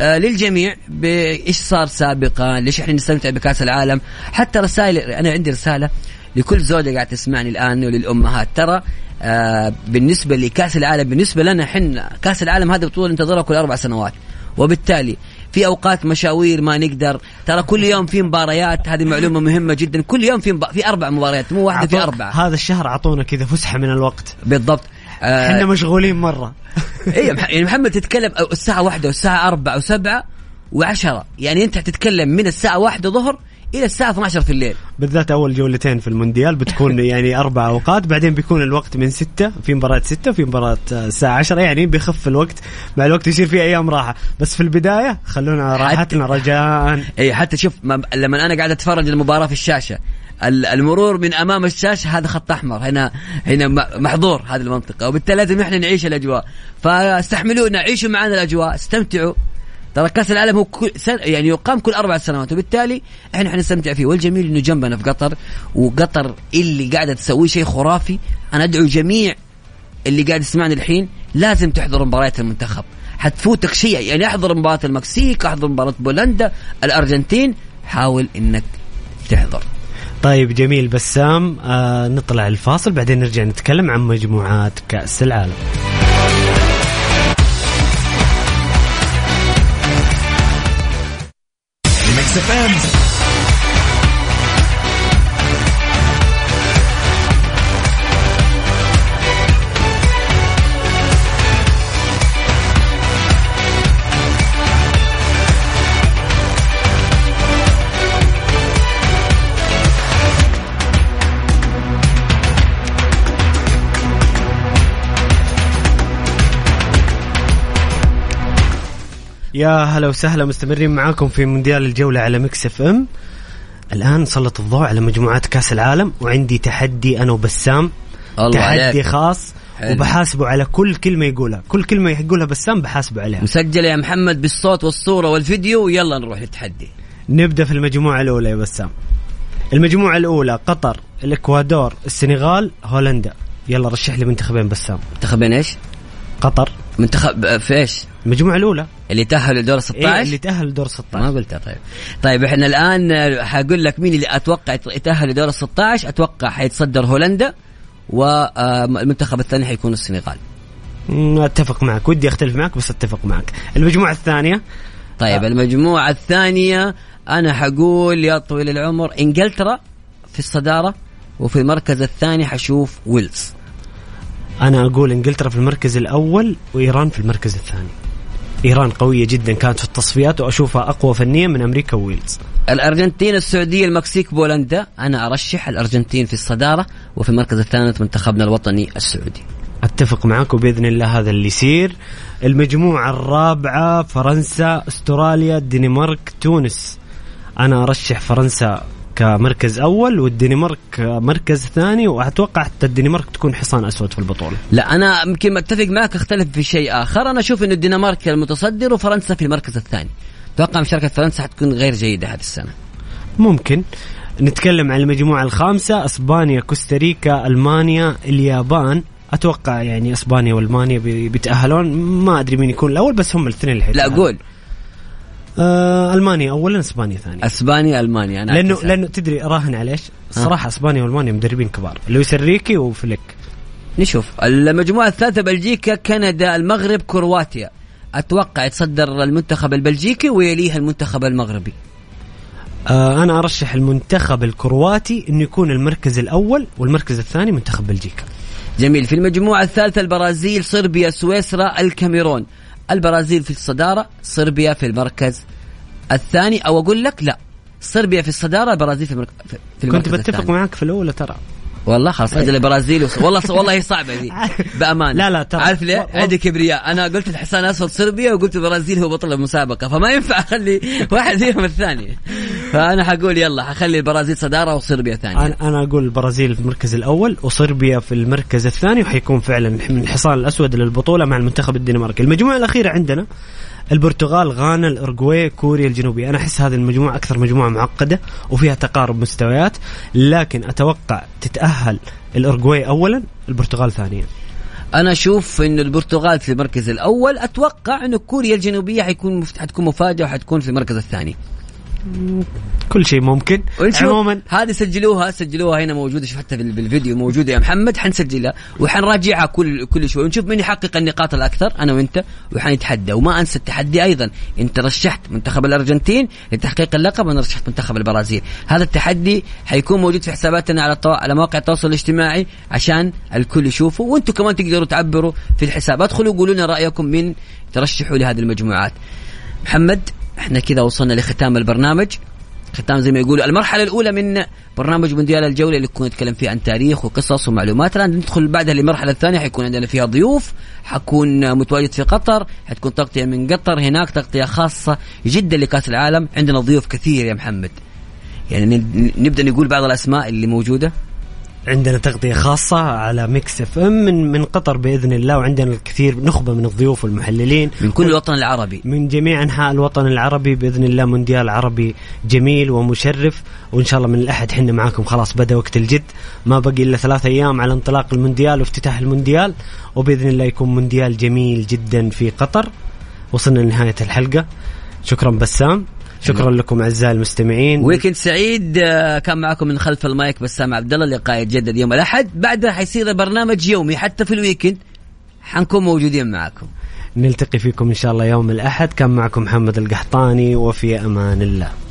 آه للجميع بإيش صار سابقا ليش إحنا نستمتع بكأس العالم. حتى رسائل أنا عندي رسالة لكل زوجة قاعد تسمعني الآن وللأمهات. ترى آه بالنسبة لكأس العالم بالنسبة لنا إحنا كأس العالم هذه بطولة ننتظرها كل أربع سنوات. وبالتالي في أوقات مشاوير ما نقدر. ترى كل يوم في مباريات هذه معلومة مهمة جدا. كل يوم في مب... في أربع مباريات مو واحدة في أربعة. هذا الشهر أعطونا كذا فسحة من الوقت. بالضبط. آه إحنا مشغولين مرة. مح- يعني محمد تتكلم الساعة واحدة والساعة أربعة وسبعة وعشرة. يعني أنت تتكلم من الساعة واحدة ظهر إلى الساعة 12 في الليل. بالذات أول جولتين في المونديال بتكون يعني أربع أوقات بعدين بيكون الوقت من ستة في مباراة ستة في مباراة آه، الساعة عشرة يعني بيخف الوقت. مع الوقت يصير في أيام راحة. بس في البداية خلونا راحتنا رجاء. اي حتى شوف ما لما أنا قاعد أتفرج المباراه في الشاشة ال- المرور من أمام الشاشة هذا خط أحمر. هنا هنا محظور هذه المنطقة. وبالتالي لازم إحنا نعيش الأجواء. فاستحملونا عيشوا معنا الأجواء استمتعوا. ترى كأس العالم هو كل سنة يعني يقام كل أربع سنوات وبالتالي إحنا حنستمتع فيه. والجميل إنه جنبنا في قطر وقطر اللي قاعدة تسوي شيء خرافي. أنا أدعو جميع اللي قاعد يسمعني الحين لازم تحضر مباريات المنتخب. حتفوتك شيء يعني أحضر مباراة المكسيك أحضر مباراة بولندا الأرجنتين. حاول إنك تحضر. طيب جميل بسام آه نطلع الفاصل بعدين نرجع نتكلم عن مجموعات كأس العالم. FM. يا هلا وسهلا مستمرين معاكم في مونديال الجولة على Mix FM. الآن نسلط الضوء على مجموعات كأس العالم وعندي تحدي أنا وبسام. الله تحدي عليك. خاص حلو. وبحاسبه على كل كلمة يقولها. كل كلمة يقولها بسام بحاسبه عليها. مسجل يا محمد بالصوت والصورة والفيديو ويلا نروح للتحدي. نبدأ في المجموعة الأولى يا بسام. المجموعة الأولى قطر الإكوادور السنغال هولندا. يلا رشح لي منتخبين بسام. منتخبين إيش؟ قطر. منتخب في إيش؟ المجموعة الأولى. اللي تأهلوا لدور إيه 16 اللي تأهل دور ما 16 قلتها طيب. طيب إحنا الآن آه، حقول لك مين اللي أتوقع يتأهل لدور ال 16 أتوقع حيتصدر هولندا والمنتخب الثاني حيكون السنغال. أتفق معك. ودي أختلف معك بس أتفق معك. المجموعة الثانية. طيب آه. المجموعة الثانية أنا حقول يا طويل العمر إنجلترا في الصدارة وفي المركز الثاني حشوف ويلز. أنا أقول إنجلترا في المركز الأول وإيران في المركز الثاني. إيران قوية جدا كانت في التصفيات وأشوفها أقوى فنيا من أمريكا وويلز. الأرجنتين السعودية المكسيك بولندا. أنا أرشح الأرجنتين في الصدارة وفي المركز الثالث منتخبنا الوطني السعودي. أتفق معك وبإذن الله هذا اللي يصير. المجموعة الرابعة فرنسا أستراليا الدنمارك تونس. أنا أرشح فرنسا. كمركز أول والدنمارك مركز ثاني وأتوقع حتى الدنمارك تكون حصان أسود في البطولة. لا أنا يمكن متفق معك أختلف في شيء آخر. أنا أشوف أن الدنمارك المتصدر وفرنسا في المركز الثاني. أتوقع مشاركة فرنسا حتكون غير جيدة هذه السنة. ممكن. نتكلم عن المجموعة الخامسة إسبانيا كوستاريكا ألمانيا اليابان. أتوقع يعني إسبانيا وألمانيا بي- بيتأهلون. ما أدري مين يكون الأول بس هم الاثنين اللي لا. قول. آه ألمانيا اولا إسبانيا ثاني إسبانيا ألمانيا أنا لأنه أعكس. لأنه تدري راهن على إيش؟ الصراحه إسبانيا وألمانيا مدربين كبار. لويس إنريكي وفليك. نشوف. المجموعة الثالثة بلجيكا كندا المغرب كرواتيا. أتوقع يتصدر المنتخب البلجيكي ويليها المنتخب المغربي. آه أنا أرشح المنتخب الكرواتي إنه يكون المركز الأول والمركز الثاني منتخب بلجيكا. جميل. في المجموعة الثالثة البرازيل صربيا سويسرا الكاميرون. البرازيل في الصدارة صربيا في المركز الثاني أو أقول لك لا صربيا في الصدارة البرازيل في, المرك... في المركز كنت بتفق الثاني. معك في الاولى ترى والله خلاص أجل البرازيل. والله والله هي صعبة دي بأمانة. لا لا ترى. عارف ليه؟ عندي كبرياء. أنا قلت الحصان الاسود صربيا وقلت البرازيل هو بطل المسابقة فما ينفع أخلي واحد فيهم الثاني. فأنا حقول يلا حخلي البرازيل صدارة وصربيا ثانية. أنا أنا أقول البرازيل في المركز الأول وصربيا في المركز الثاني وحيكون فعلا من الحصان الأسود للبطولة مع المنتخب الدنماركي. المجموعة الأخيرة عندنا البرتغال غانا الارجواي كوريا الجنوبية أنا أحس هذه المجموعة أكثر مجموعة معقدة وفيها تقارب مستويات لكن أتوقع تتأهل الارجواي اولا البرتغال ثانيا أنا أشوف انه البرتغال في المركز الأول أتوقع انه كوريا الجنوبية حيكون. حتكون مفاجأة وحتكون في المركز الثاني كل شيء ممكن. عموما هذه سجلوها سجلوها هنا موجودة شوف حتى بال- بالفيديو موجودة يا محمد حنسجلها وحنراجعها كل كل شوي. ونشوف من يحقق النقاط الأكثر أنا وأنت وحنتحدى. وما أنسى التحدي أيضا أنت رشحت منتخب الأرجنتين لتحقيق اللقب وأنا رشحت منتخب البرازيل. هذا التحدي حيكون موجود في حساباتنا على الطو... على مواقع التواصل الاجتماعي عشان الكل يشوفه. وأنتم كمان تقدروا تعبروا في الحساب. أدخلوا قولوا لنا رأيكم من ترشحوا لهذه المجموعات. محمد إحنا كذا وصلنا لختام البرنامج. ختام زي ما يقولوا المرحلة الأولى من برنامج مونديال الجولة اللي كنا نتكلم فيه عن تاريخ وقصص ومعلومات. الآن ندخل بعدها للمرحلة الثانية حيكون عندنا فيها ضيوف. حكون متواجد في قطر حتكون تغطية من قطر. هناك تغطية خاصة جدا لكأس العالم. عندنا ضيوف كثير يا محمد. يعني نبدأ نقول بعض الأسماء اللي موجودة. عندنا تغطية خاصة على Mix FM من من قطر بإذن الله وعندنا الكثير نخبة من الضيوف والمحللين. من كل الوطن العربي. من جميع أنحاء الوطن العربي بإذن الله مونديال عربي جميل ومشرف. وإن شاء الله من الأحد حنا معاكم. خلاص بدأ وقت الجد. ما بقي إلا ثلاث أيام على انطلاق المونديال وافتتاح المونديال. وبإذن الله يكون مونديال جميل جدا في قطر. وصلنا لنهاية الحلقة. شكرا بسام. شكرا لكم أعزائي المستمعين. ويكند سعيد آه، كان معكم من خلف المايك بسام عبد الله لقاء يتجدد يوم الأحد. بعدها حيصير برنامج يومي حتى في ال weekend. حنكون موجودين معكم. نلتقي فيكم إن شاء الله يوم الأحد. كان معكم محمد القحطاني وفي أمان الله.